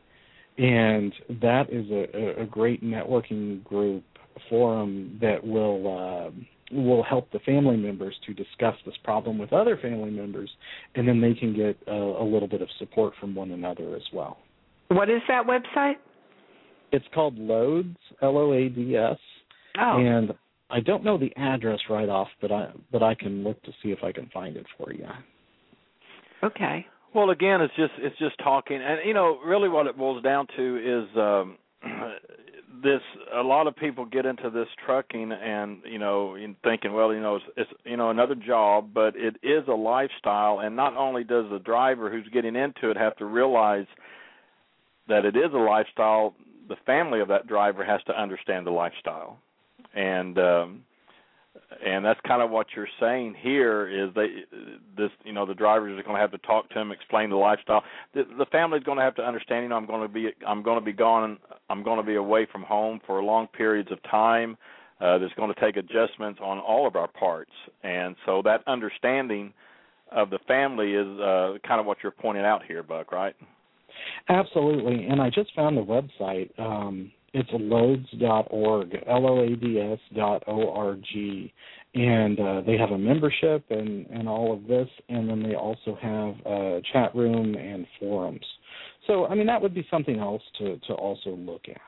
And that is a, a great networking group forum that will uh, will help the family members to discuss this problem with other family members, and then they can get a, a little bit of support from one another as well. What is that website? It's called Loads, L O A D S. Oh. And I don't know the address right off, but I but I can look to see if I can find it for you. Okay. Well, again, it's just it's just talking, and you know, really, what it boils down to is um, this. A lot of people get into this trucking, and you know, thinking, well, you know, it's, it's you know another job, but it is a lifestyle, and not only does the driver who's getting into it have to realize that it is a lifestyle, the family of that driver has to understand the lifestyle, and um, and that's kind of what you're saying here is they this you know the drivers are going to have to talk to him, explain the lifestyle. The, the family's going to have to understand. You know, I'm going to be I'm going to be gone. I'm going to be away from home for long periods of time. Uh, there's going to take adjustments on all of our parts, and so that understanding of the family is uh, kind of what you're pointing out here, Buck. Right? Absolutely, and I just found the website. Um, it's loads.org, L-O-A-D-S dot O-R-G, and uh, they have a membership and and all of this, and then they also have a chat room and forums. So, I mean, that would be something else to to also look at.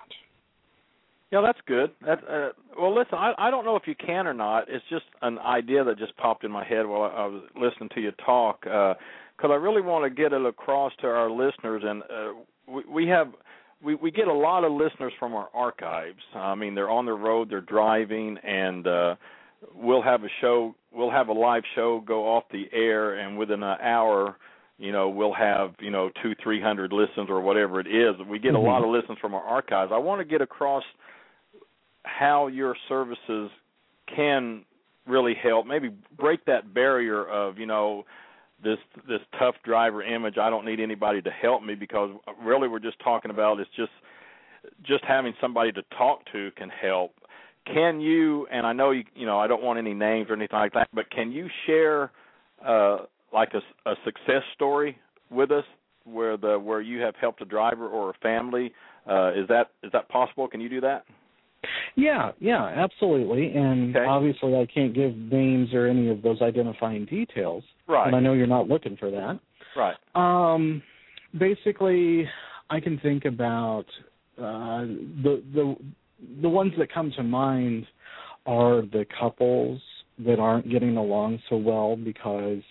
Yeah, that's good. That uh, well, listen, I I don't know if you can or not. It's just an idea that just popped in my head while I, I was listening to you talk. Uh, because I really want to get it across to our listeners, and uh, we, we have we we get a lot of listeners from our archives. I mean, they're on the road, they're driving, and uh, we'll have a show, we'll have a live show go off the air, and within an hour, you know, we'll have you know two, three hundred listens or whatever it is. We get mm-hmm. a lot of listens from our archives. I want to get across how your services can really help. Maybe break that barrier of you know this this tough driver image. I don't need anybody to help me because really we're just talking about it's just just having somebody to talk to can help. Can you and I know you you know I don't want any names or anything like that, but can you share uh like a, a success story with us where the where you have helped a driver or a family? Uh is that is that possible? Can you do that? Yeah, yeah, absolutely. And okay. obviously, I can't give names or any of those identifying details. Right. And I know you're not looking for that. Right. Um, basically, I can think about uh, the the the ones that come to mind are the couples that aren't getting along so well because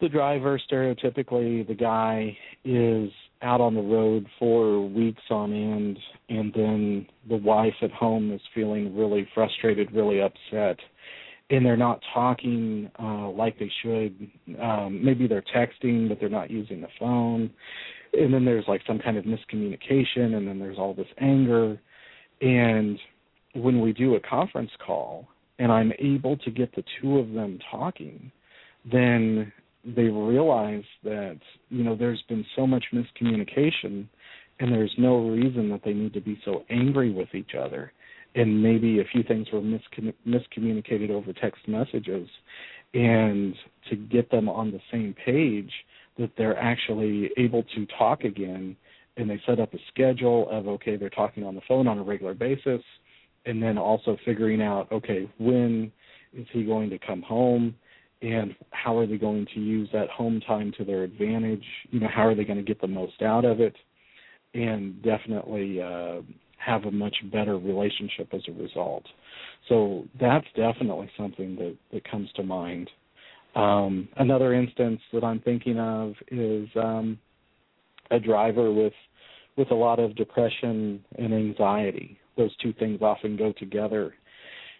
the driver stereotypically the guy is out on the road for weeks on end and then the wife at home is feeling really frustrated really upset and they're not talking uh like they should. Um maybe they're texting but they're not using the phone. And then there's like some kind of miscommunication and then there's all this anger. And when we do a conference call and I'm able to get the two of them talking then they realize that you know there's been so much miscommunication and there's no reason that they need to be so angry with each other. And maybe a few things were miscom- miscommunicated over text messages. And to get them on the same page that they're actually able to talk again and they set up a schedule of okay they're talking on the phone on a regular basis. And then also figuring out okay when is he going to come home and how are they going to use that home time to their advantage you know how are they going to get the most out of it and definitely uh have a much better relationship as a result so that's definitely something that that comes to mind um another instance that i'm thinking of is um a driver with with a lot of depression and anxiety. Those two things often go together.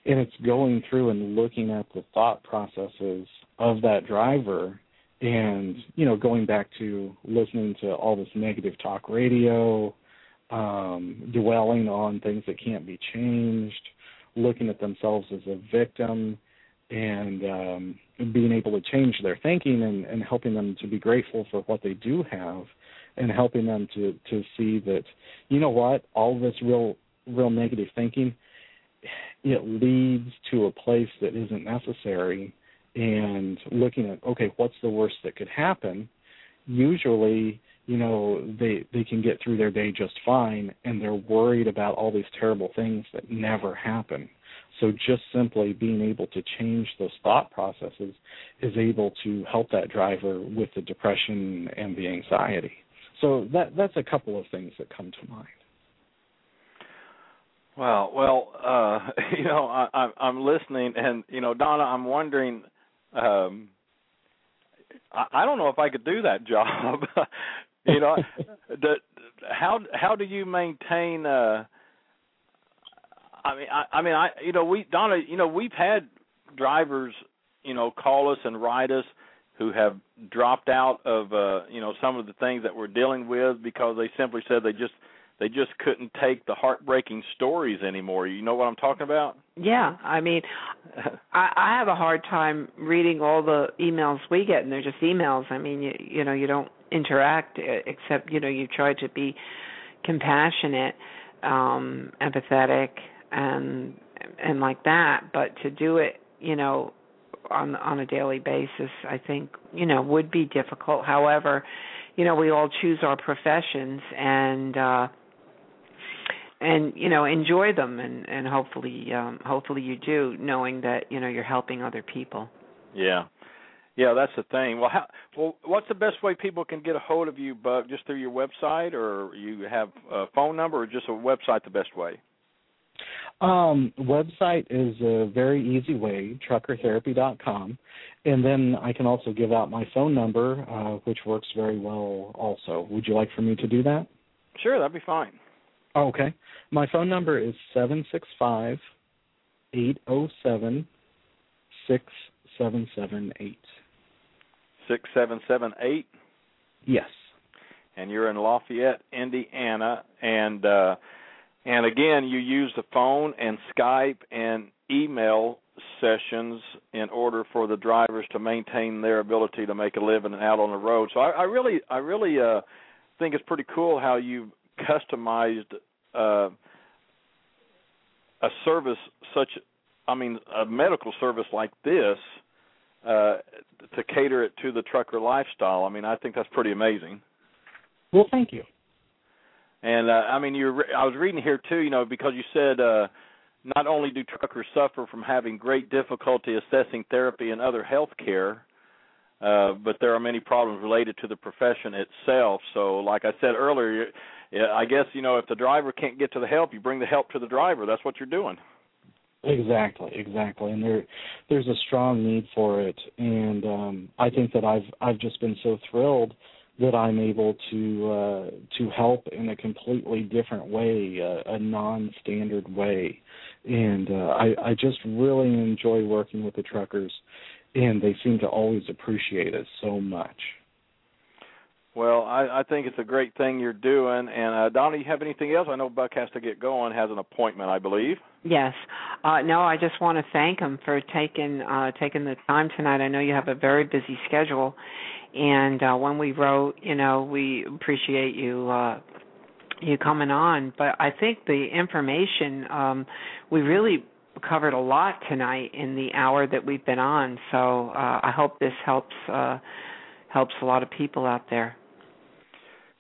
And it's going through and looking at the thought processes of that driver and, you know, going back to listening to all this negative talk radio, um, dwelling on things that can't be changed, looking at themselves as a victim, and um, being able to change their thinking and, and helping them to be grateful for what they do have, and helping them to to see that you know what all this real real negative thinking it leads to a place that isn't necessary. And looking at okay what's the worst that could happen? Usually you know they they can get through their day just fine and they're worried about all these terrible things that never happen. So just simply being able to change those thought processes is able to help that driver with the depression and the anxiety. So that that's a couple of things that come to mind Wow. Well, uh, you know, I, I'm I'm listening, and you know, Donna, I'm wondering. Um, I, I don't know if I could do that job. you know, the, how how do you maintain? uh I mean, I, I mean, I you know, we Donna, you know, we've had drivers, you know, call us and write us who have dropped out of uh you know some of the things that we're dealing with because they simply said they just they just couldn't take the heartbreaking stories anymore. You know what I'm talking about? Yeah, I mean, I, I have a hard time reading all the emails we get, and they're just emails. I mean, you you know, you don't interact except you know you try to be compassionate, um, empathetic, and and like that. But to do it, you know, on on a daily basis, I think you know would be difficult. However, you know, we all choose our professions, and uh and you know enjoy them and and hopefully um hopefully you do knowing that you know you're helping other people. Yeah. Yeah that's the thing. Well how well what's the best way people can get a hold of you buck? Just through your website or you have a phone number or just a website the best way? Um website is a very easy way truckertherapy.com and then i can also give out my phone number uh which works very well also. Would you like for me to do that? Sure that'd be fine Okay. My phone number is seven six five eight zero seven six seven seven eight. Six seven seven eight. Yes. And you're in Lafayette, Indiana, and uh, and again, you use the phone and Skype and email sessions in order for the drivers to maintain their ability to make a living out on the road. So I, I really, I really uh, think it's pretty cool how you customized uh, a service such I mean a medical service like this uh, to cater it to the trucker lifestyle. I mean I think that's pretty amazing. Well, thank you. And uh, I mean you I was reading here too, you know, because you said uh not only do truckers suffer from having great difficulty assessing therapy and other health care, uh, but there are many problems related to the profession itself. So, like I said earlier, I guess you know if the driver can't get to the help, you bring the help to the driver. That's what you're doing. Exactly, exactly, and there there's a strong need for it, and um, I think that I've I've just been so thrilled that I'm able to uh, to help in a completely different way, uh, a non-standard way, and uh, I I just really enjoy working with the truckers and they seem to always appreciate it so much. Well, I, I think it's a great thing you're doing. And uh, Donna, you have anything else? I know Buck has to get going, has an appointment, I believe. Yes. Uh, no, I just want to thank him for taking uh, taking the time tonight. I know you have a very busy schedule, and uh, when we wrote, you know, we appreciate you uh, you coming on. But I think the information um, we really covered a lot tonight in the hour that we've been on. So uh, I hope this helps uh, helps a lot of people out there.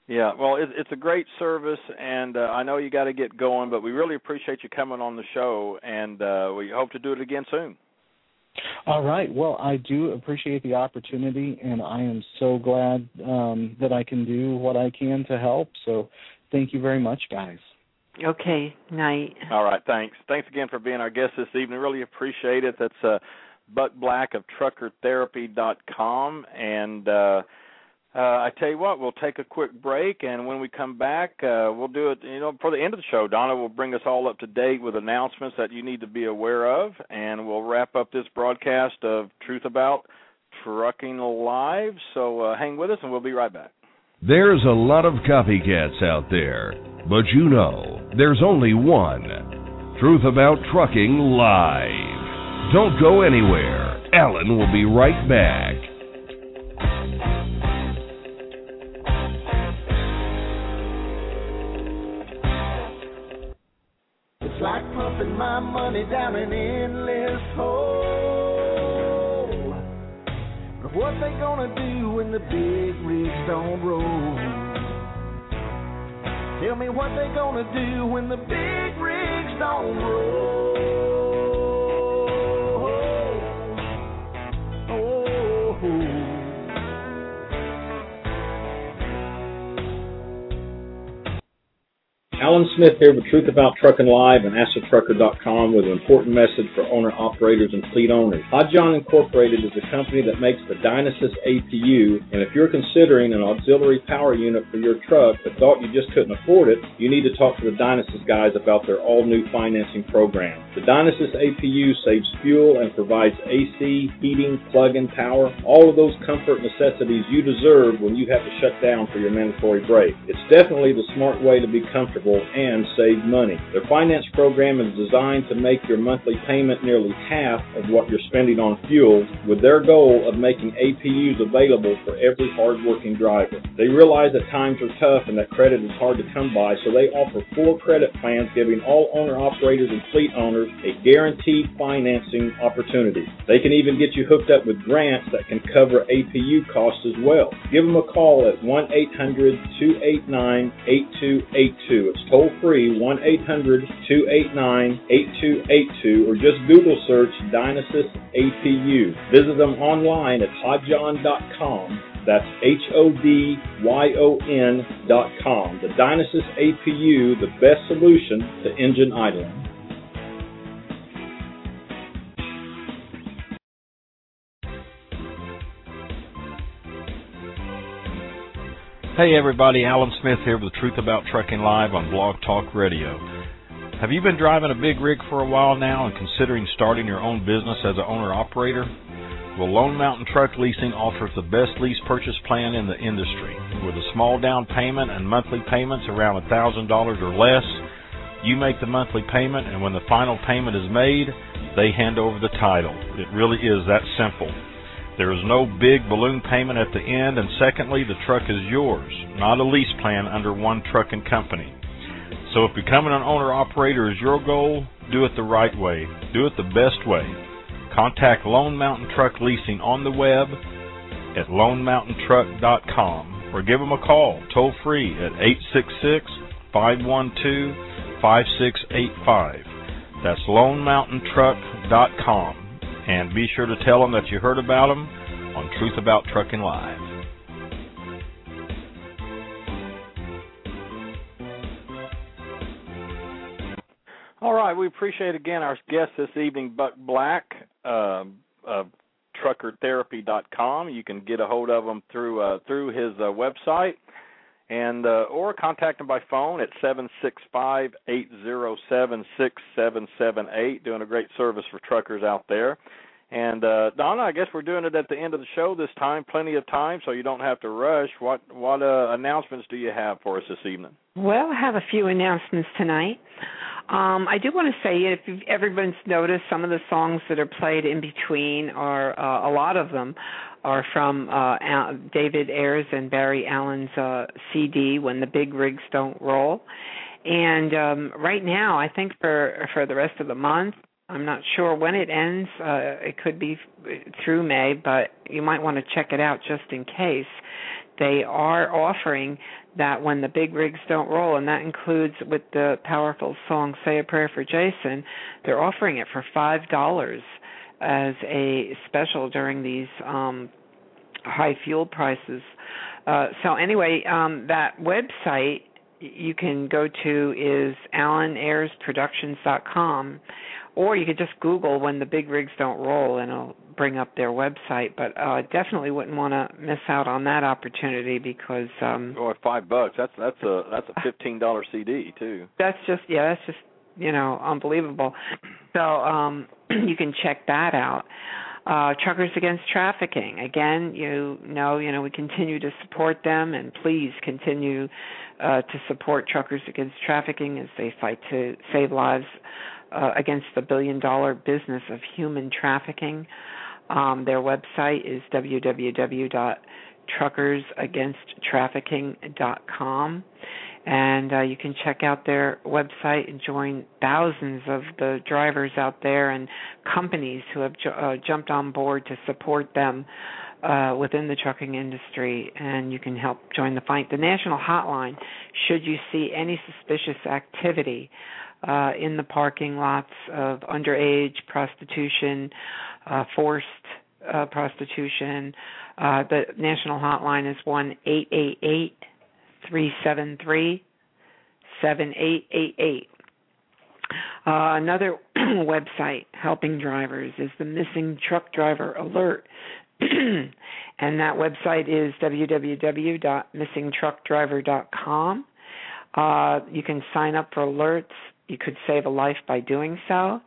Yeah, well, it, it's a great service, and uh, I know you got to get going, but we really appreciate you coming on the show, and uh, we hope to do it again soon. All right. Well, I do appreciate the opportunity, and I am so glad um, that I can do what I can to help. So, thank you very much, guys. Okay, night. All right, thanks. Thanks again for being our guest this evening. Really appreciate it. That's uh, Buck Black of TruckerTherapy.com, and uh, Uh, I tell you what, we'll take a quick break, and when we come back, uh, we'll do it. You know, for the end of the show, Donna will bring us all up to date with announcements that you need to be aware of, and we'll wrap up this broadcast of Truth About Trucking Live. So uh, hang with us, and we'll be right back. There's a lot of copycats out there, but you know, there's only one. Truth About Trucking Live. Don't go anywhere. Alan will be right back. My money down an endless hole. But what they gonna do when the big rigs don't roll? Tell me what they gonna do when the big rigs don't roll. Alan Smith here with Truth About Trucking Live and AskTheTrucker.com with an important message for owner operators and fleet owners. Hodyon Incorporated is a company that makes the Dynasys APU, and if you're considering an auxiliary power unit for your truck but thought you just couldn't afford it, you need to talk to the Dynasys guys about their all-new financing program. The Dynasys APU saves fuel and provides AC, heating, plug-in power, all of those comfort necessities you deserve when you have to shut down for your mandatory break. It's definitely the smart way to be comfortable and save money. Their finance program is designed to make your monthly payment nearly half of what you're spending on fuel, with their goal of making APUs available for every hardworking driver. They realize that times are tough and that credit is hard to come by, so they offer four credit plans giving all owner operators and fleet owners a guaranteed financing opportunity. They can even get you hooked up with grants that can cover APU costs as well. Give them a call at 1 800 289 8282. Toll free 1 800 289 8282 or just Google search Dynasys APU. Visit them online at hodyon.com. That's H O D Y O N dot com. The Dynasys APU, the best solution to engine idling. Hey everybody, Alan Smith here with Truth About Trucking Live on Blog Talk Radio. Have you been driving a big rig for a while now and considering starting your own business as an owner operator? Well, Lone Mountain Truck Leasing offers the best lease purchase plan in the industry. With a small down payment and monthly payments around $1,000 or less, you make the monthly payment, and when the final payment is made, they hand over the title. It really is that simple. There is no big balloon payment at the end, and secondly, the truck is yours, not a lease plan under one trucking company. So if becoming an owner operator is your goal, do it the right way. Do it the best way. Contact Lone Mountain Truck Leasing on the web at lonemountaintruck.com or give them a call toll free at 866 512 5685. That's lonemountaintruck.com. And be sure to tell them that you heard about them on Truth About Trucking Live. All right, we appreciate again our guest this evening, Buck Black um, of TruckerTherapy.com. You can get a hold of him through uh, through his uh, website, and uh, or contact them by phone at seven six five eight zero seven six seven seven eight. Doing a great service for truckers out there. And uh, Donna, I guess we're doing it at the end of the show this time. Plenty of time, so you don't have to rush. What what uh, announcements do you have for us this evening? Well, I have a few announcements tonight. Um, I do want to say, if you've, everyone's noticed, some of the songs that are played in between are uh, a lot of them are from uh, Al- David Ayers and Barry Allen's uh, CD "When the Big Rigs Don't Roll." And um, right now, I think for for the rest of the month, I'm not sure when it ends. Uh, it could be through May, but you might want to check it out just in case. They are offering that when the big rigs don't roll, and that includes with the powerful song "Say a Prayer for Jason." They're offering it for five dollars as a special during these um, high fuel prices. Uh, so anyway, um, that website you can go to is AlanAyersProductions.com, or you could just Google "When the Big Rigs Don't Roll" and it'll bring up their website. But uh, definitely wouldn't want to miss out on that opportunity because um, oh, five bucks. That's that's a that's a fifteen dollar CD too. That's just yeah, that's just you know unbelievable. So um, you can check that out. Uh, Truckers Against Trafficking. Again, you know, you know, we continue to support them, and please continue uh, to support Truckers Against Trafficking as they fight to save lives uh, against the billion dollar business of human trafficking. Um, their website is www.truckersagainsttrafficking.com and uh, you can check out their website and join thousands of the drivers out there and companies who have ju- uh, jumped on board to support them uh, within the trucking industry, and you can help join the fight. The national hotline, should you see any suspicious activity uh, in the parking lots of underage prostitution, uh, forced uh, prostitution, uh, the national hotline is one eight eight eight three seven three seven eight eight eight. Uh, another website helping drivers is the Missing Truck Driver Alert, and that website is www.missingtruckdriver.com. Uh, you can sign up for alerts. You could save a life by doing so.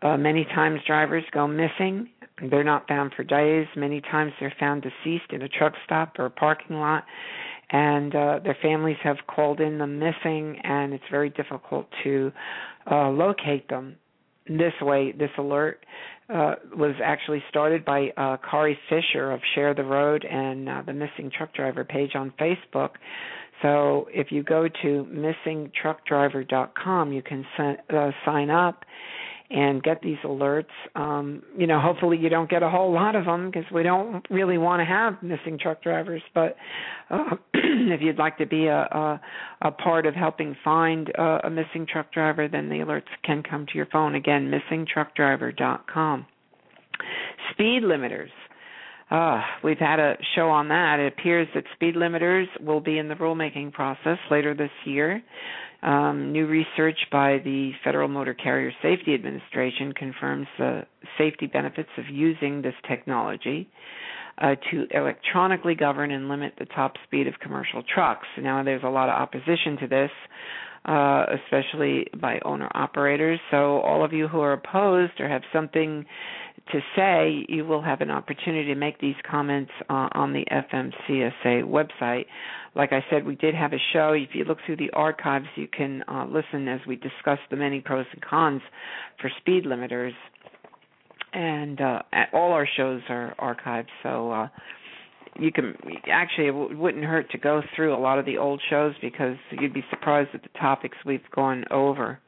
Uh, many times drivers go missing. They're not found for days. Many times they're found deceased in a truck stop or a parking lot and uh, their families have called in them missing, and it's very difficult to uh, locate them. This way, this alert uh, was actually started by uh, Kari Fisher of Share the Road and uh, the Missing Truck Driver page on Facebook. So if you go to missingtruckdriver.com, you can uh, sign up and get these alerts. Um, you know, hopefully you don't get a whole lot of them because we don't really want to have missing truck drivers. But uh, if you'd like to be a, a, a part of helping find uh, a missing truck driver, then the alerts can come to your phone. Again, missingtruckdriver.com. Speed limiters. Uh, we've had a show on that. It appears that speed limiters will be in the rulemaking process later this year. Um, new research by the Federal Motor Carrier Safety Administration confirms the safety benefits of using this technology uh, to electronically govern and limit the top speed of commercial trucks. Now, there's a lot of opposition to this, uh, especially by owner operators. So, all of you who are opposed or have something to say, you will have an opportunity to make these comments uh, on the FMCSA website. Like I said, we did have a show. If you look through the archives, you can uh, listen as we discuss the many pros and cons for speed limiters. And uh, all our shows are archived, so uh, you can actually it wouldn't hurt to go through a lot of the old shows because you'd be surprised at the topics we've gone over.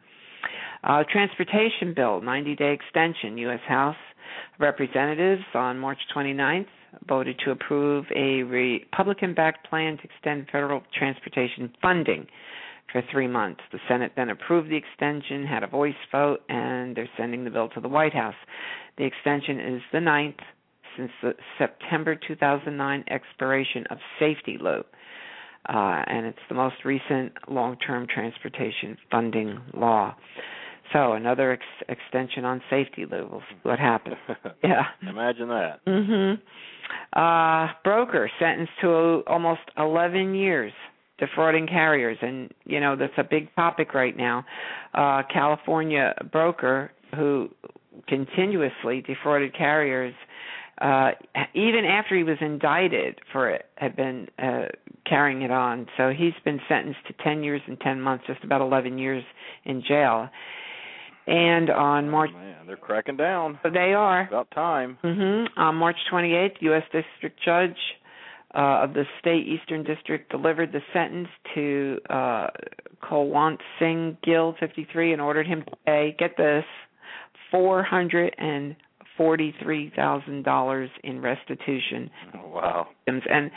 Uh, transportation bill, 90 day extension, U.S. House Representatives on March 29th voted to approve a Republican backed plan to extend federal transportation funding for three months. The Senate then approved the extension, had a voice vote, and they're sending the bill to the White House. The extension is the ninth since the September 2009 expiration of safety law. Uh, and it's the most recent long term transportation funding law. So another ex- extension on safety levels. What happened? yeah. Imagine that. Mhm. Uh broker sentenced to almost 11 years defrauding carriers and you know that's a big topic right now. Uh California broker who continuously defrauded carriers uh even after he was indicted for it had been uh carrying it on so he's been sentenced to 10 years and 10 months just about 11 years in jail and on March, oh, man, they're cracking down. They are. About time. Mm-hmm. On March 28th, U.S. District Judge uh, of the State Eastern District delivered the sentence to uh, Kulwant Singh Gill, 53, and ordered him to pay. Get this, four hundred and forty-three thousand dollars in restitution. Oh, wow! And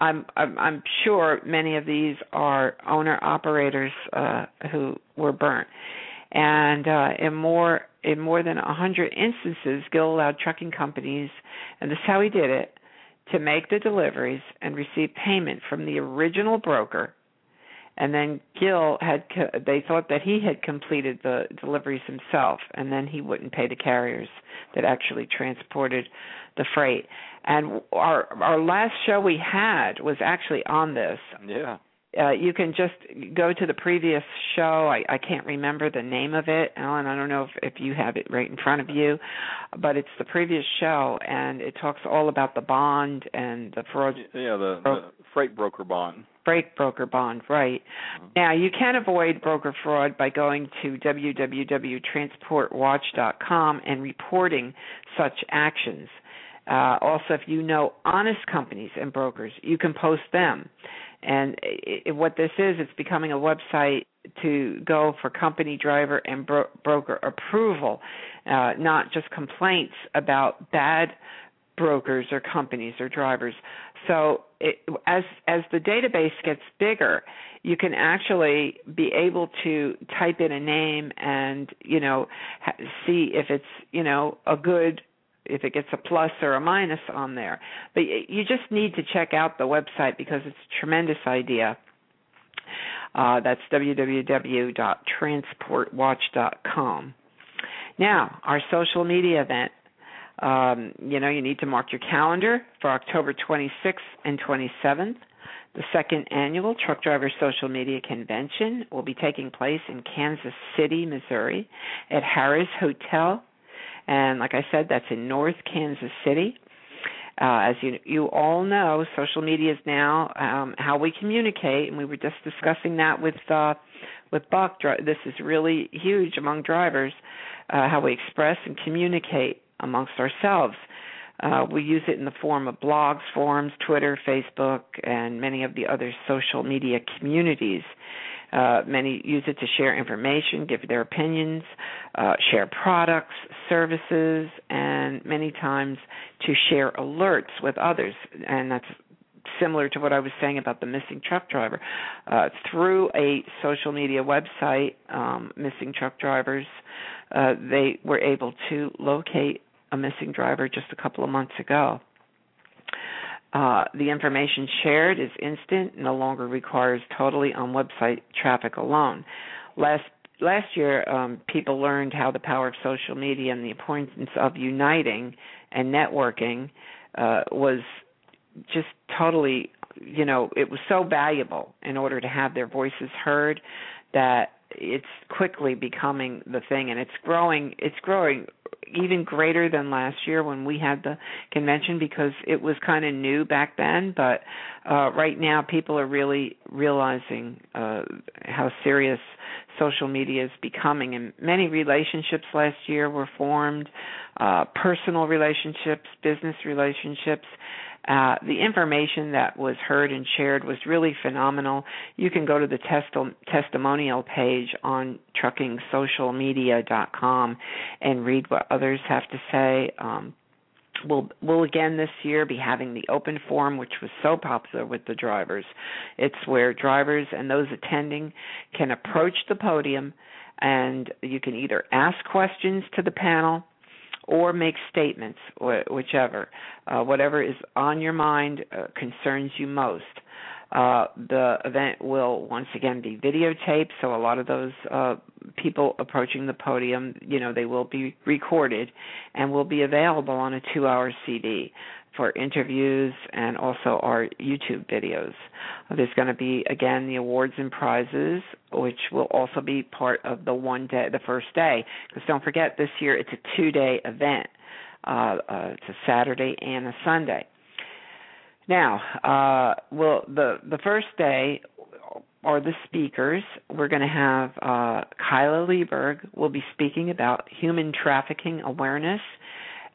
I'm, I'm I'm sure many of these are owner operators uh, who were burnt and uh, in more in more than a hundred instances, Gill allowed trucking companies, and this is how he did it, to make the deliveries and receive payment from the original broker, and then Gill had co- they thought that he had completed the deliveries himself, and then he wouldn't pay the carriers that actually transported the freight. And our our last show we had was actually on this. Yeah. Uh, you can just go to the previous show. I, I can't remember the name of it, Alan. I don't know if, if you have it right in front of you, but it's the previous show, and it talks all about the bond and the fraud. Yeah, the, the freight broker bond. Freight broker bond, right. Mm-hmm. Now, you can avoid broker fraud by going to www.transportwatch.com and reporting such actions. Uh, also, if you know honest companies and brokers, you can post them. And it, what this is, it's becoming a website to go for company driver and bro- broker approval, uh, not just complaints about bad brokers or companies or drivers. So as as the database gets bigger, you can actually be able to type in a name and you know ha- see if it's you know a good if it gets a plus or a minus on there. But you just need to check out the website because it's a tremendous idea. Uh, that's www.transportwatch.com. Now, our social media event. Um, you know, you need to mark your calendar for October 26th and 27th. The second annual Truck Driver Social Media Convention will be taking place in Kansas City, Missouri, at Harris Hotel and like I said, that's in North Kansas City. Uh, as you you all know, social media is now um, how we communicate, and we were just discussing that with uh, with Buck. This is really huge among drivers, uh, how we express and communicate amongst ourselves. Uh, we use it in the form of blogs, forums, Twitter, Facebook, and many of the other social media communities. Uh, many use it to share information, give their opinions, uh, share products, services, and many times to share alerts with others. And that's similar to what I was saying about the missing truck driver. Uh, through a social media website, um, Missing Truck Drivers, uh, they were able to locate a missing driver just a couple of months ago. Uh, the information shared is instant, no longer requires totally on website traffic alone. Last last year, um, people learned how the power of social media and the importance of uniting and networking uh, was just totally, you know, it was so valuable in order to have their voices heard that it's quickly becoming the thing and it's growing it's growing even greater than last year when we had the convention because it was kind of new back then but uh right now people are really realizing uh how serious social media is becoming and many relationships last year were formed uh personal relationships business relationships uh, the information that was heard and shared was really phenomenal. You can go to the testi- testimonial page on truckingsocialmedia.com and read what others have to say. Um, we'll we'll again this year be having the open forum which was so popular with the drivers it's where drivers and those attending can approach the podium and you can either ask questions to the panel or make statements, whichever, uh, whatever is on your mind uh, concerns you most. Uh, the event will once again be videotaped, so a lot of those uh, people approaching the podium, you know, they will be recorded and will be available on a two-hour CD for interviews and also our YouTube videos. There's going to be again the awards and prizes, which will also be part of the one day, the first day. Because don't forget, this year it's a two-day event. Uh, uh, it's a Saturday and a Sunday. Now, uh, well, the the first day are the speakers. We're going to have uh, Kyla Lieberg will be speaking about human trafficking awareness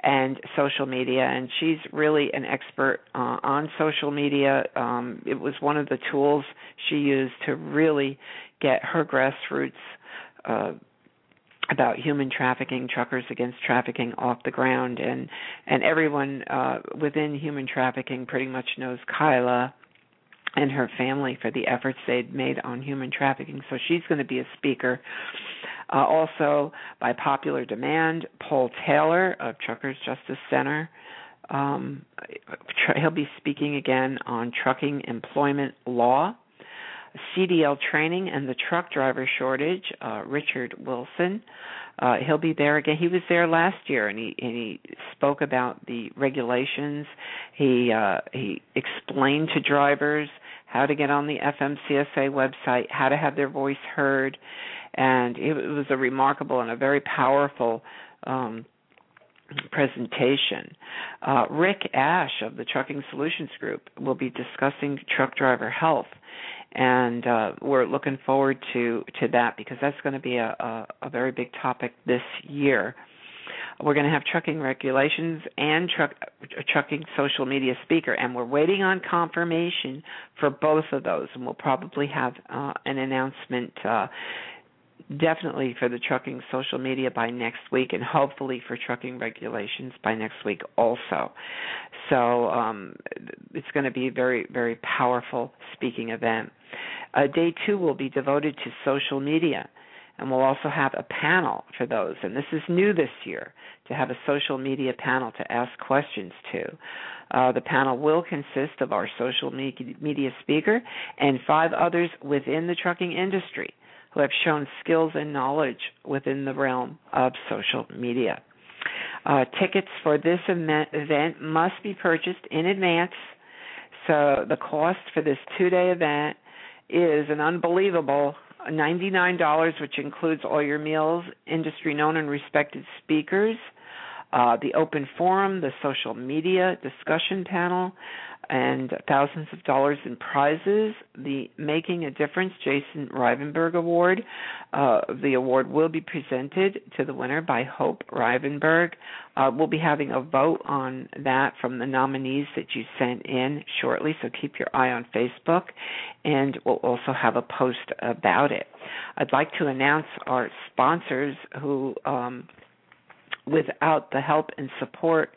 and social media and she's really an expert uh, on social media um, it was one of the tools she used to really get her grassroots uh, about human trafficking truckers against trafficking off the ground and and everyone uh, within human trafficking pretty much knows Kyla and her family for the efforts they'd made on human trafficking so she's going to be a speaker uh, also, by popular demand, Paul Taylor of Truckers Justice Center. Um, he'll be speaking again on trucking employment law. CDL training and the truck driver shortage. Uh, Richard Wilson, uh, he'll be there again. He was there last year, and he and he spoke about the regulations. He uh, he explained to drivers how to get on the FMCSA website, how to have their voice heard, and it was a remarkable and a very powerful. Um, presentation. Uh, Rick Ash of the Trucking Solutions Group will be discussing truck driver health, and uh, we're looking forward to to that because that's going to be a, a, a very big topic this year. We're going to have trucking regulations and truck, trucking social media speaker, and we're waiting on confirmation for both of those. And we'll probably have uh, an announcement uh, definitely for the trucking social media by next week and hopefully for trucking regulations by next week also. So um, it's going to be a very very powerful speaking event. Uh, day two will be devoted to social media and we'll also have a panel for those. And this is new this year to have a social media panel to ask questions to. Uh, the panel will consist of our social media speaker and five others within the trucking industry who have shown skills and knowledge within the realm of social media. Uh, tickets for this event must be purchased in advance. So the cost for this two-day event is an unbelievable $99, which includes all your meals, industry known and respected speakers, uh, the open forum, the social media discussion panel, and thousands of dollars in prizes. The Making a Difference Jason Rivenberg Award. Uh, the award will be presented to the winner by Hope Rivenberg. Uh, we'll be having a vote on that from the nominees that you sent in shortly, so keep your eye on Facebook, and we'll also have a post about it. I'd like to announce our sponsors who. Um, without the help and support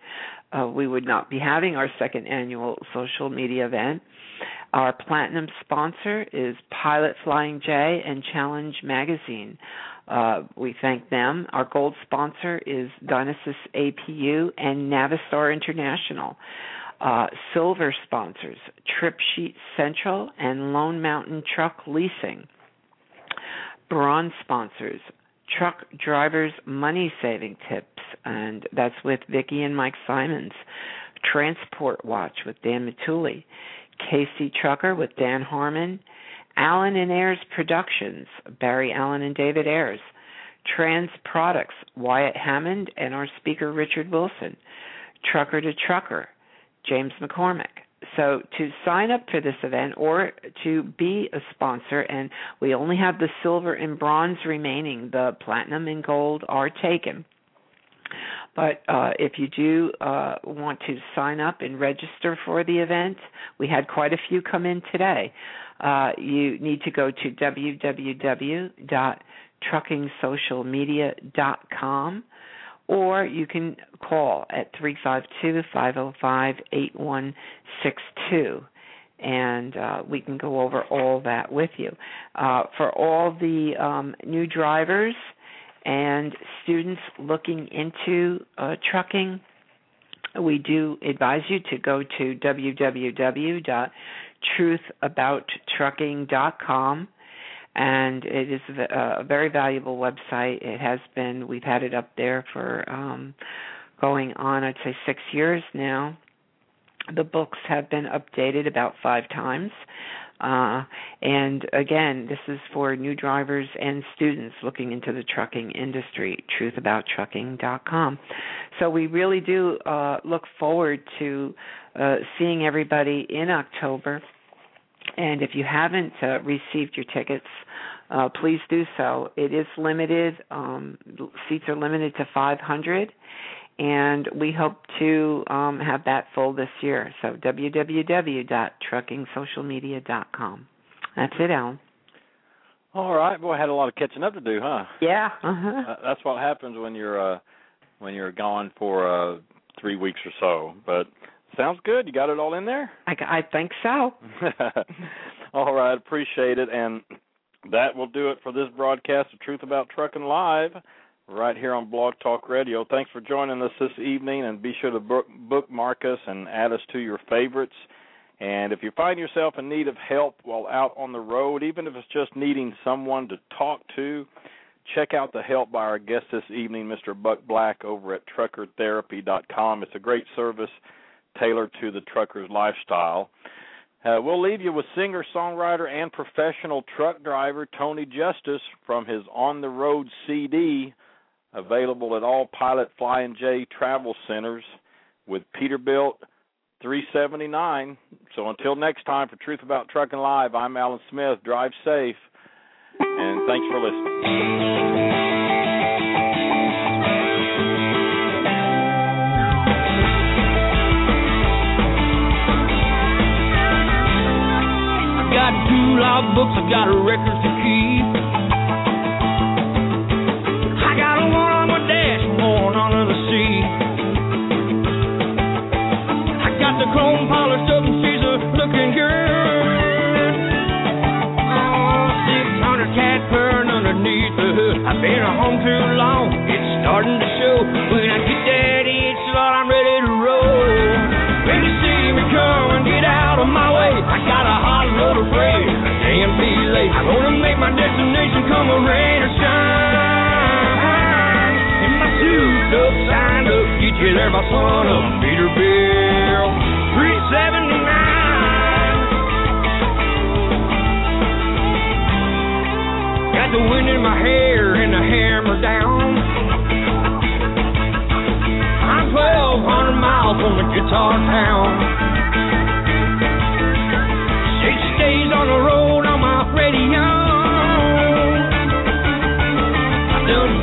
uh, we would not be having our second annual social media event. Our platinum sponsor is Pilot Flying J and Challenge Magazine. Uh, we thank them. Our gold sponsor is Dynasys APU and Navistar International. Uh, silver sponsors Trip Sheet Central and Lone Mountain Truck Leasing. Bronze sponsors Truck Drivers Money Saving Tips and that's with Vicki and Mike Simons. Transport Watch with Dan Matuli, Casey Trucker with Dan Harmon, Allen and Ayers Productions, Barry Allen and David Ayers, Trans Products, Wyatt Hammond and our speaker Richard Wilson, Trucker to Trucker, James McCormick. So to sign up for this event or to be a sponsor, and we only have the silver and bronze remaining, the platinum and gold are taken. But uh, if you do uh, want to sign up and register for the event, we had quite a few come in today. Uh, you need to go to www.truckingsocialmedia.com or you can call at 352-505-8162 and uh, we can go over all that with you. Uh, for all the um, new drivers, and students looking into uh, trucking, we do advise you to go to www.truthabouttrucking.com and it is a very valuable website. It has been we've had it up there for um, going on I'd say 6 years now. The books have been updated about 5 times. Uh, and again, this is for new drivers and students looking into the trucking industry, truthabouttrucking.com. So we really do uh, look forward to uh, seeing everybody in October. And if you haven't uh, received your tickets, uh, please do so. It is limited. Um, seats are limited to 500 and we hope to um, have that full this year. So www.truckingsocialmedia.com. That's it, Alan. All right, boy, I had a lot of catching up to do, huh? Yeah. Uh-huh. Uh, that's what happens when you're uh, when you're gone for uh, three weeks or so. But sounds good. You got it all in there. I, I think so. all right, appreciate it, and that will do it for this broadcast of Truth About Trucking Live right here on Blog Talk Radio. Thanks for joining us this evening, and be sure to book, bookmark us and add us to your favorites. And if you find yourself in need of help while out on the road, even if it's just needing someone to talk to, check out the help by our guest this evening, Mr. Buck Black, over at truckertherapy.com. It's a great service tailored to the trucker's lifestyle. Uh, we'll leave you with singer, songwriter, and professional truck driver Tony Justice from his On the Road CD, available at all Pilot Flying J travel centers with Peterbilt 379. So until next time, for Truth About Trucking Live, I'm Alan Smith. Drive safe, and thanks for listening. Got two logbooks, I got a record to keep. I got a one on my dash, one under the seat. I got the chrome polished up and she's a looking good. Oh, 600 cat purring underneath the hood. I've been home too long, it's starting to show. When I get that my destination come a rain or shine. In my suit up, signed up, get you there by sun up. Peterbilt 379. Got the wind in my hair and the hammer down. I'm 1,200 miles from the guitar town.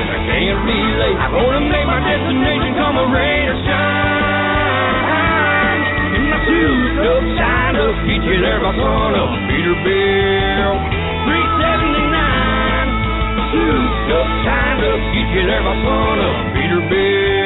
I can't be late. I'm gonna make my destination come a rain or shine. In my suit up, signed up, get you there by sun up. Peterbilt 379. Suit up, signed up, get you there by sun up. Peterbilt 379.